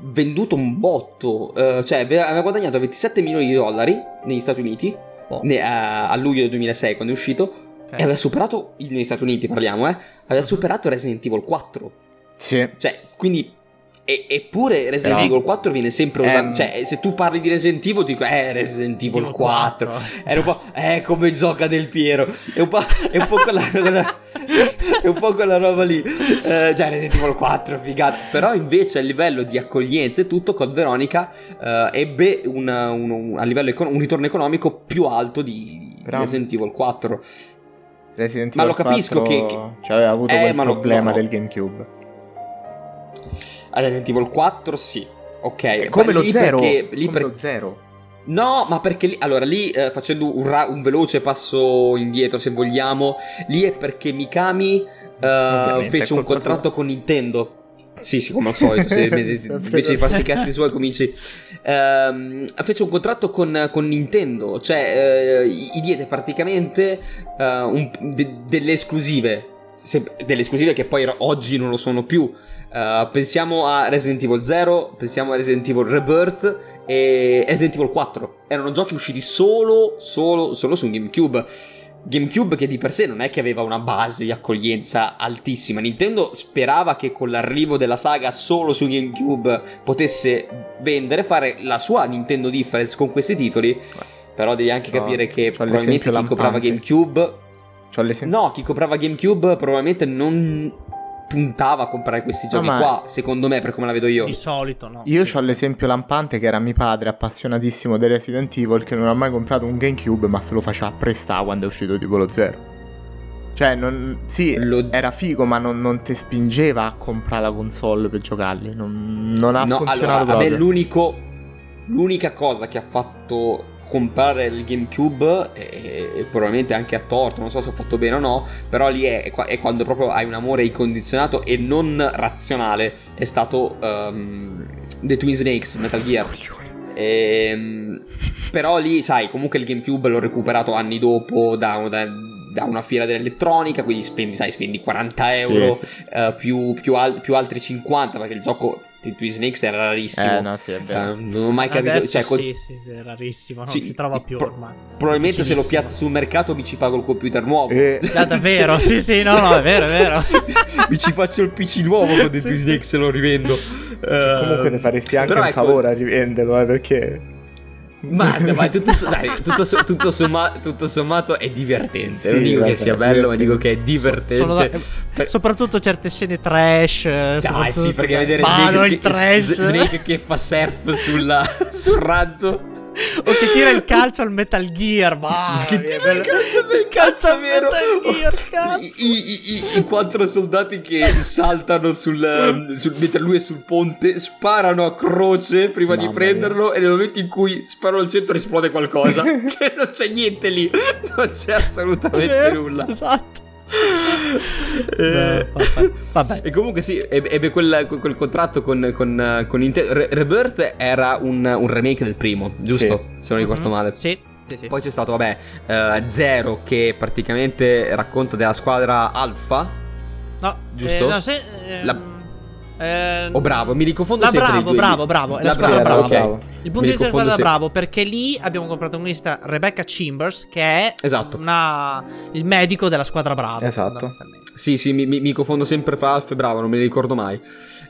venduto un botto, uh, cioè aveva guadagnato 27 milioni di dollari negli Stati Uniti oh. ne, uh, a luglio del 2006 quando è uscito okay. e aveva superato, negli Stati Uniti parliamo, eh, aveva superato Resident Evil 4. Sì. Cioè, quindi e, eppure Resident Evil 4 viene sempre usato. Ehm... Cioè, se tu parli di Resident Evil, ti dico, eh, Resident Evil 4. 4. Era un po'. Eh, come gioca del Piero. È un po', è un po quella, quella, è un po' quella roba lì. Eh, cioè, Resident Evil 4, figata. Però invece a livello di accoglienza e tutto, Code Veronica eh, ebbe una, un, un, a livello econ- un ritorno economico più alto di Però... Resident Evil 4. Resident Evil ma lo capisco 4 che, che... Cioè, aveva avuto eh, quel problema no, no. del GameCube. Resident Evil 4 sì. Ok. Come lo zero. Perché, lì come per... lo zero. No, ma perché lì, allora lì eh, facendo un, ra- un, veloce passo indietro se vogliamo, lì è perché Mikami eh, fece un contratto con Nintendo. Sì, sì, come al solito, se *laughs* invece di farsi i cazzi suoi cominci... Um, fece un contratto con, con Nintendo, cioè uh, gli diede praticamente uh, un, de- delle esclusive, se, delle esclusive che poi oggi non lo sono più, Uh, pensiamo a Resident Evil 0, pensiamo a Resident Evil Rebirth e Resident Evil 4. Erano giochi usciti solo, solo, solo su GameCube. GameCube che di per sé non è che aveva una base di accoglienza altissima. Nintendo sperava che con l'arrivo della saga solo su GameCube potesse vendere, fare la sua Nintendo Difference con questi titoli. Però devi anche capire no, che probabilmente chi comprava GameCube... No, chi comprava GameCube probabilmente non puntava a comprare questi No, giochi ma- qua, secondo me, per come la vedo io. Di solito no. Io Sì. ho l'esempio lampante che era mio padre appassionatissimo di Resident Evil che non ha mai comprato un GameCube ma se lo faceva prestare quando è uscito tipo lo zero. Cioè, non, sì, Lo- era figo ma non, non ti spingeva a comprare la console per giocarli. Non, non ha No, funzionato allora, a me l'unico, l'unica cosa che ha fatto comprare il GameCube, e, e probabilmente anche a torto, non so se ho fatto bene o no, però lì è, è qua- è quando proprio hai un amore incondizionato e non razionale, è stato ehm, The Twin Snakes, Metal Gear. Ehm, però lì, sai, comunque il GameCube l'ho recuperato anni dopo da, da- da una fiera dell'elettronica, quindi spendi, sai, spendi 40 euro Sì, sì. eh, più, più al- più altri 50 perché il gioco di Twin Snakes era rarissimo. Eh, no, sì, è Eh, vero. non ho mai capito. Adesso cioè, co- sì, sì, sì, è rarissimo, non Sì, si trova più pro- ormai. probabilmente se lo piazzo sul mercato mi ci pago il computer nuovo. E- *laughs* Ah, davvero, sì, sì, no, no, è vero, è vero. *laughs* mi ci faccio il PC nuovo con The Sì, Twin sì. Snakes se lo rivendo. Eh, Comunque ti faresti anche però un ecco- favore a rivenderlo, eh, perché... Ma, *laughs* ma tutto, so- dai, tutto so- tutto somma- tutto sommato è divertente. Sì, non dico vabbè, che sia bello, ma dico che è divertente. Sono da- Per- Soprattutto certe scene trash. eh, Dai, sì, perché vedere Snake, il che, trash. Snake che fa surf sulla- *laughs* sul razzo. O che tira il calcio al Metal Gear. Ma Che tira il calcio nel calcio al vero Metal Gear, cazzo. I, i- i- i quattro soldati che saltano sul, ehm, sul mentre lui è sul ponte sparano a croce prima di Mamma prenderlo e nel momento in cui sparano al centro esplode qualcosa *laughs* che non c'è niente lì non c'è assolutamente Vero, nulla Esatto. Eh, No, vabbè, vabbè. e comunque sì, eb- ebbe quel, quel- contratto con, con, eh, con Nintendo. Re- Rebirth era un, un remake del primo, giusto? Se non ricordo Mhm. male. Sì, sì, sì. Poi c'è stato, vabbè, eh, Zero che praticamente racconta della squadra Alpha. No, Giusto? eh, no, se, ehm, La- ehm, O Bravo, mi riconfondo La sempre Bravo, bravo, bravo, è la La squadra Bravo, Bravo. ok. Il punto Mi di vista confondo della sempre. Bravo perché lì abbiamo come protagonista Rebecca Chambers che è Esatto. una- il medico della squadra Bravo. Esatto. Sì, sì, mi, mi- mi confondo sempre fra Alpha e Bravo, non me li ricordo mai.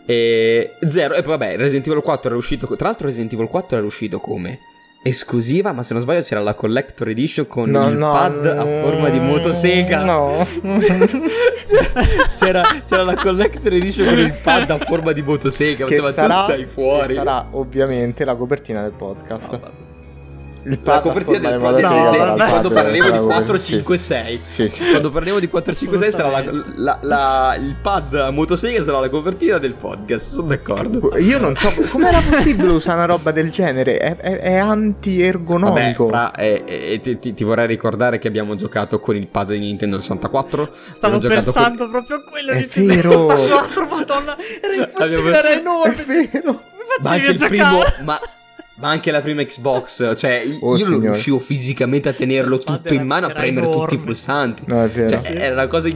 E Zero, e poi vabbè, Resident Evil 4 era uscito. Tra l'altro, Resident Evil 4 era uscito come esclusiva, ma se non sbaglio c'era la Collector Edition con No, il no, pad a forma di motosega. No. *laughs* c'era, c'era la Collector Edition con il pad a forma di motosega. che ma tu sarà, stai fuori. sarà ovviamente la copertina del podcast. No, La pad a copertina del pod No, vabbè. quando della di copertina. 4, Sì, 5, sì. 6. Sì, sì. Quando parleremo di 4, 5, 6 sarà la, la- la- il pad a motosega sarà la copertina del podcast. Sono d'accordo. Io non so com'era possibile usare una roba del genere. È, è- è Vabbè, anti-ergonomico. fra- eh, eh, ti, ti- ti vorrei ricordare che abbiamo giocato con il pad di Nintendo 64. Stavo pensando proprio a quello È di Nintendo vero. 64, madonna, era impossibile, era È enorme. vero. Come Ma anche facevi a il primo. giocare? Ma, ma anche la prima Xbox. Cioè, Oh, io non riuscivo fisicamente a tenerlo tutto in mano, a premere tutti i enorme. pulsanti. No, è vero. Cioè, era una cosa.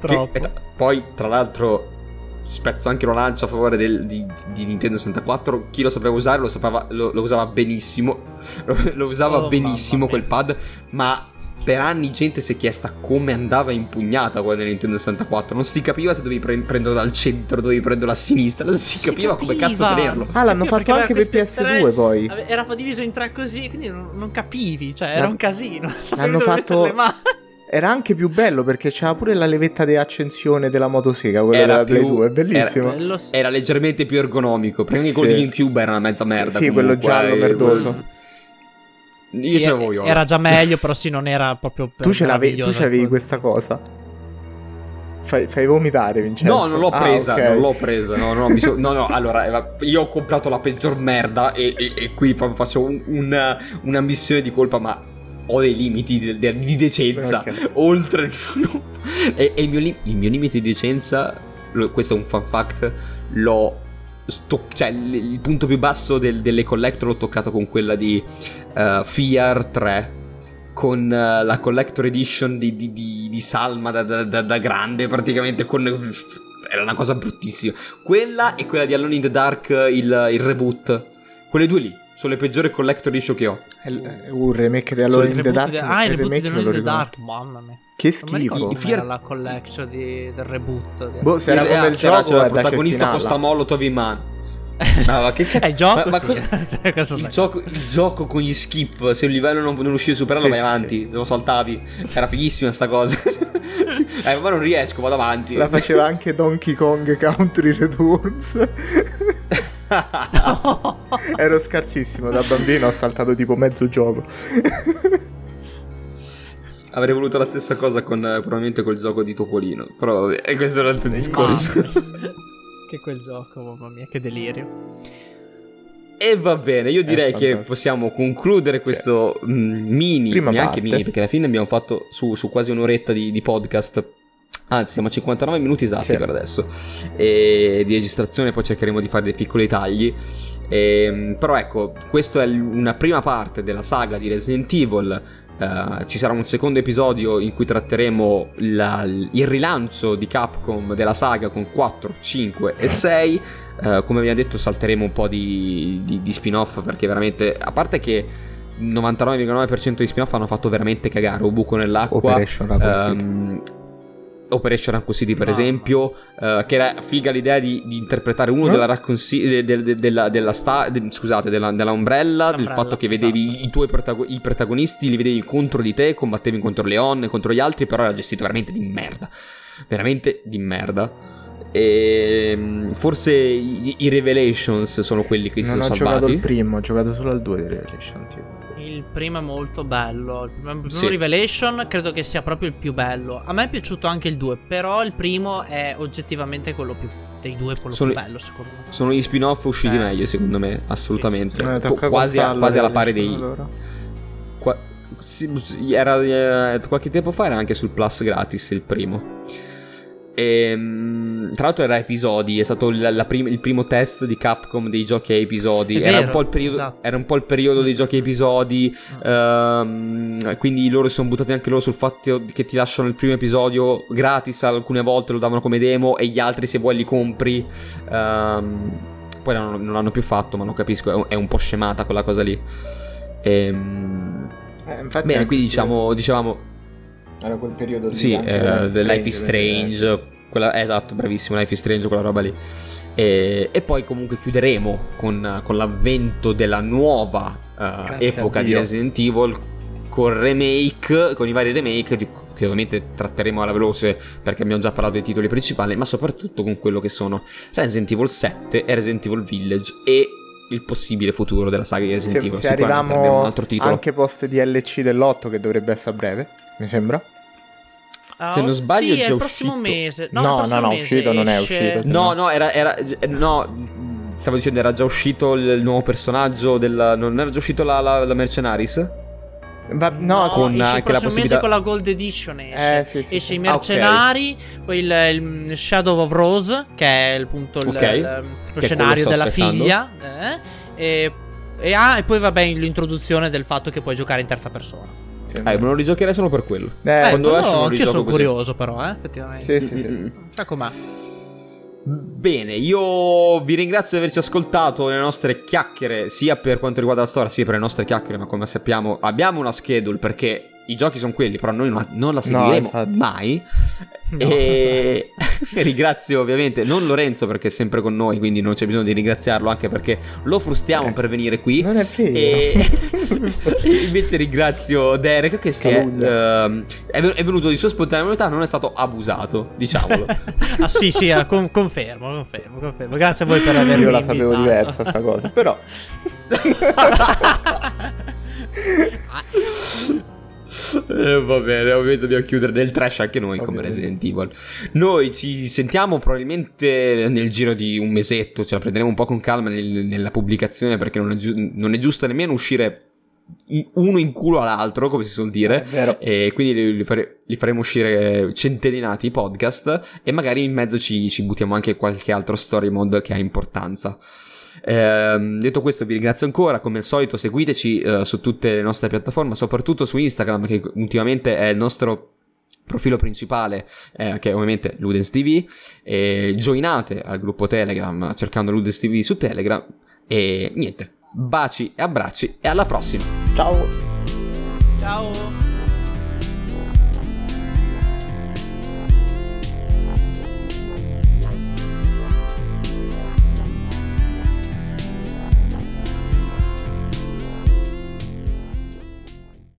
Troppo. che- poi, tra l'altro, spezzo anche una lancia a favore del- di, di Nintendo 64. Chi lo sapeva usare lo, sapeva- lo- lo usava benissimo. *laughs* Lo, lo usava Oh, benissimo quel pad. Ma per anni gente si è chiesta come andava impugnata quella del Nintendo 64. Non si capiva se dovevi pre- prenderlo dal centro, dovevi prenderlo a sinistra. Non si, capiva come cazzo tenerlo. Ah, l'hanno fatto anche per aveva queste PS2 tre- poi. Era diviso in tre così, quindi non, non capivi, cioè era L'hanno- un casino. l'hanno dove fatto-. Era anche più bello perché c'era pure la levetta di accensione della motosega, quella Era della Play più- 2, è bellissimo. era- Quello sì. Era leggermente più ergonomico. Prima di quello Sì. di GameCube era una mezza merda. Sì, quello comunque, giallo eh, merdoso. Io ce l'avevo io. Era già meglio, però sì, non era proprio *laughs* Tu ce l'avevi, tu meraviglioso, c'avevi ecco. questa cosa. Fai, fai vomitare, Vincenzo. No, non l'ho Ah, presa, ok. non l'ho presa. No, no, mi so- no, no, allora, eh, io ho comprato la peggior merda e, e- e qui fa- faccio un- una, una missione di colpa, ma ho dei limiti di, di- decenza. Ok. Oltre... *laughs* e e il, mio li- il mio limite di decenza, questo è un fun fact, l'ho... sto- cioè, l- il punto più basso del- delle collector l'ho toccato con quella di eh, Fear 3 con eh, la collector edition di, di- di- di Salma da, da- da- da grande praticamente con era una cosa bruttissima quella e quella di Alone in the Dark il, il reboot quelle due lì sono le peggiori collector edition che ho È un remake di Alone in the Dark. de- Ah, il reboot di Alone lo in the. Dark, mamma mia. Che schifo. I com'era Fear- la collection di- del reboot. di- Boh, se era Il- come il c'era, gioco c'era il protagonista con sta molotov in mano *laughs* No, ma che cazzo? È il gioco, Ma- ma sì. cosa- *laughs* Cosa il, fai? gioco, il gioco con gli skip, se un livello non, non riuscivi a superarlo, Sì, vai sì, avanti, lo saltavi. Era fighissima sta cosa. *laughs* eh, ma non riesco, vado avanti. La faceva anche Donkey Kong Country Returns. Ero scarsissimo, da bambino ho saltato tipo mezzo gioco. Avrei voluto la stessa cosa con eh, probabilmente col gioco di Topolino. Però vabbè, e questo è un altro discorso. *laughs* che quel gioco, mamma mia, che delirio. E va bene, io direi Eh, che fantastico. possiamo concludere questo mm, mini, Prima neanche parte. mini, perché alla fine abbiamo fatto su, su quasi un'oretta di, di podcast. Anzi, siamo a 59 minuti esatti Sì. per adesso. E di registrazione, poi cercheremo di fare dei piccoli tagli. Ehm, però ecco, questa è una prima parte della saga di Resident Evil. Eh, ci sarà un secondo episodio in cui tratteremo la- il rilancio di Capcom della saga con 4, 5 e 6. Eh, come abbiamo detto, salteremo un po' di, di- di spin-off perché veramente, a parte che il 99,9% di spin-off hanno fatto veramente cagare, o buco nell'acqua. Operation Raccoon City. Ehm, Operation Raccoon City, per No. esempio, eh, che era figa l'idea di, di interpretare uno No? della Raccoon City, de- de- de- della, della sta- scusate, della, della Umbrella, del fatto che vedevi esatto. i tuoi protago- i protagonisti, li vedevi contro di te, combattevi contro Leon, contro gli altri, però era gestito veramente di merda. Veramente di merda. E mm, forse i, i Revelations sono quelli che si Non ho sono giocato salvati. il primo, ho giocato solo al 2 di Revelation. tipo. Il primo è molto bello. Il primo, il primo Sì. Revelation credo che sia proprio il più bello. A me è piaciuto anche il 2, però il primo è oggettivamente quello più dei due quello Sono- più bello, secondo me. Sono gli spin-off usciti Eh. meglio, secondo me, assolutamente. Sì, sì, Eh, Po- tocca quasi, a- quasi alla pari dei, allora. Qua- sì, sì, era, eh, qualche tempo fa era anche sul Plus gratis il primo. Ehm, tra l'altro era episodi, è stato la- la prim- il primo test di Capcom dei giochi a episodi. È Era un, vero, po il periodo, esatto. era un po' il periodo dei giochi a episodi. ehm, quindi loro si sono buttati anche loro sul fatto che ti lasciano il primo episodio gratis. Alcune volte lo davano come demo, e gli altri, se vuoi, li compri. Ehm, poi non, non l'hanno più fatto, ma non capisco. È un, è un po' scemata quella cosa lì. Ehm, Eh, infatti Bene, quindi diciamo, dicevamo, Era quel periodo lì. sì, anche eh, The Life is Strange, quella, eh, esatto, bravissimo, Life is Strange, quella roba lì. E, e poi comunque chiuderemo con, con l'avvento della nuova eh, Grazie epoca di. Resident Evil, con remake, con i vari remake, di- che ovviamente tratteremo alla veloce perché abbiamo già parlato dei titoli principali, ma soprattutto con quello che sono Resident Evil 7 e Resident Evil Village e il possibile futuro della saga di Resident Se, Evil. se Sicuramente abbiamo un arriviamo altro titolo. anche post DLC dell'8 che dovrebbe essere a breve, mi sembra. Ah, Se non sbaglio sì, è il prossimo uscito. mese. No, No, il no, no, mese uscito non è uscito. No, no, era, era- eh, no, stavo dicendo era già uscito il, il nuovo personaggio del non era già uscito la, la, la Mercenaris? Va- no, sì. con esce anche il prossimo la possibilità- mese con la Gold Edition esce. Eh, sì, sì, esce sì. i Ah, ok. mercenari, poi il, il Shadow of Rose, che è il punto il, Ok. il- è scenario della aspettando. figlia. eh, e, e, ah, e poi vabbè l'introduzione del fatto che puoi giocare in terza persona. Eh, me lo rigiocherei solo per quello. Eh, quando quello esce anch'io rigioco sono così. curioso però, eh, effettivamente. sì, sì, sì. Mm, mm, mm. Sa com'è. Bene, io vi ringrazio di averci ascoltato nelle nostre chiacchiere, sia per quanto riguarda la storia, sia per le nostre chiacchiere, ma come sappiamo abbiamo una schedule perché i giochi sono quelli, però noi non, non la seguiremo infatti. mai. *laughs* No, e *laughs* ringrazio ovviamente non Lorenzo perché è sempre con noi, quindi non c'è bisogno di ringraziarlo anche perché lo frustiamo Eh, per venire qui. Non è vero. E *laughs* invece ringrazio Derek che si è, ehm, è ven- è venuto di sua spontaneità, non è stato abusato, diciamolo. ah sì sì, eh, con- confermo, confermo, confermo. Grazie a voi per avermi Io la sapevo invitato. diversa sta cosa, però Eh, va bene, ovviamente dobbiamo chiudere nel trash anche noi come. Resident Evil. Noi ci sentiamo probabilmente nel giro di un mesetto, ce la prenderemo un po' con calma nel- nella pubblicazione perché non è, giu- non è giusto nemmeno uscire uno in culo all'altro, come si suol dire. vero. E quindi li, fare- li faremo uscire centellinati i podcast e magari in mezzo ci, ci buttiamo anche qualche altro story mode che ha importanza. Ehm, detto questo vi ringrazio ancora, come al solito seguiteci eh, su tutte le nostre piattaforme, soprattutto su Instagram che ultimamente è il nostro profilo principale eh, che è ovviamente Ludens TV e joinate al gruppo Telegram cercando Ludens TV su Telegram e niente, baci e abbracci e alla prossima! ciao. Ciao.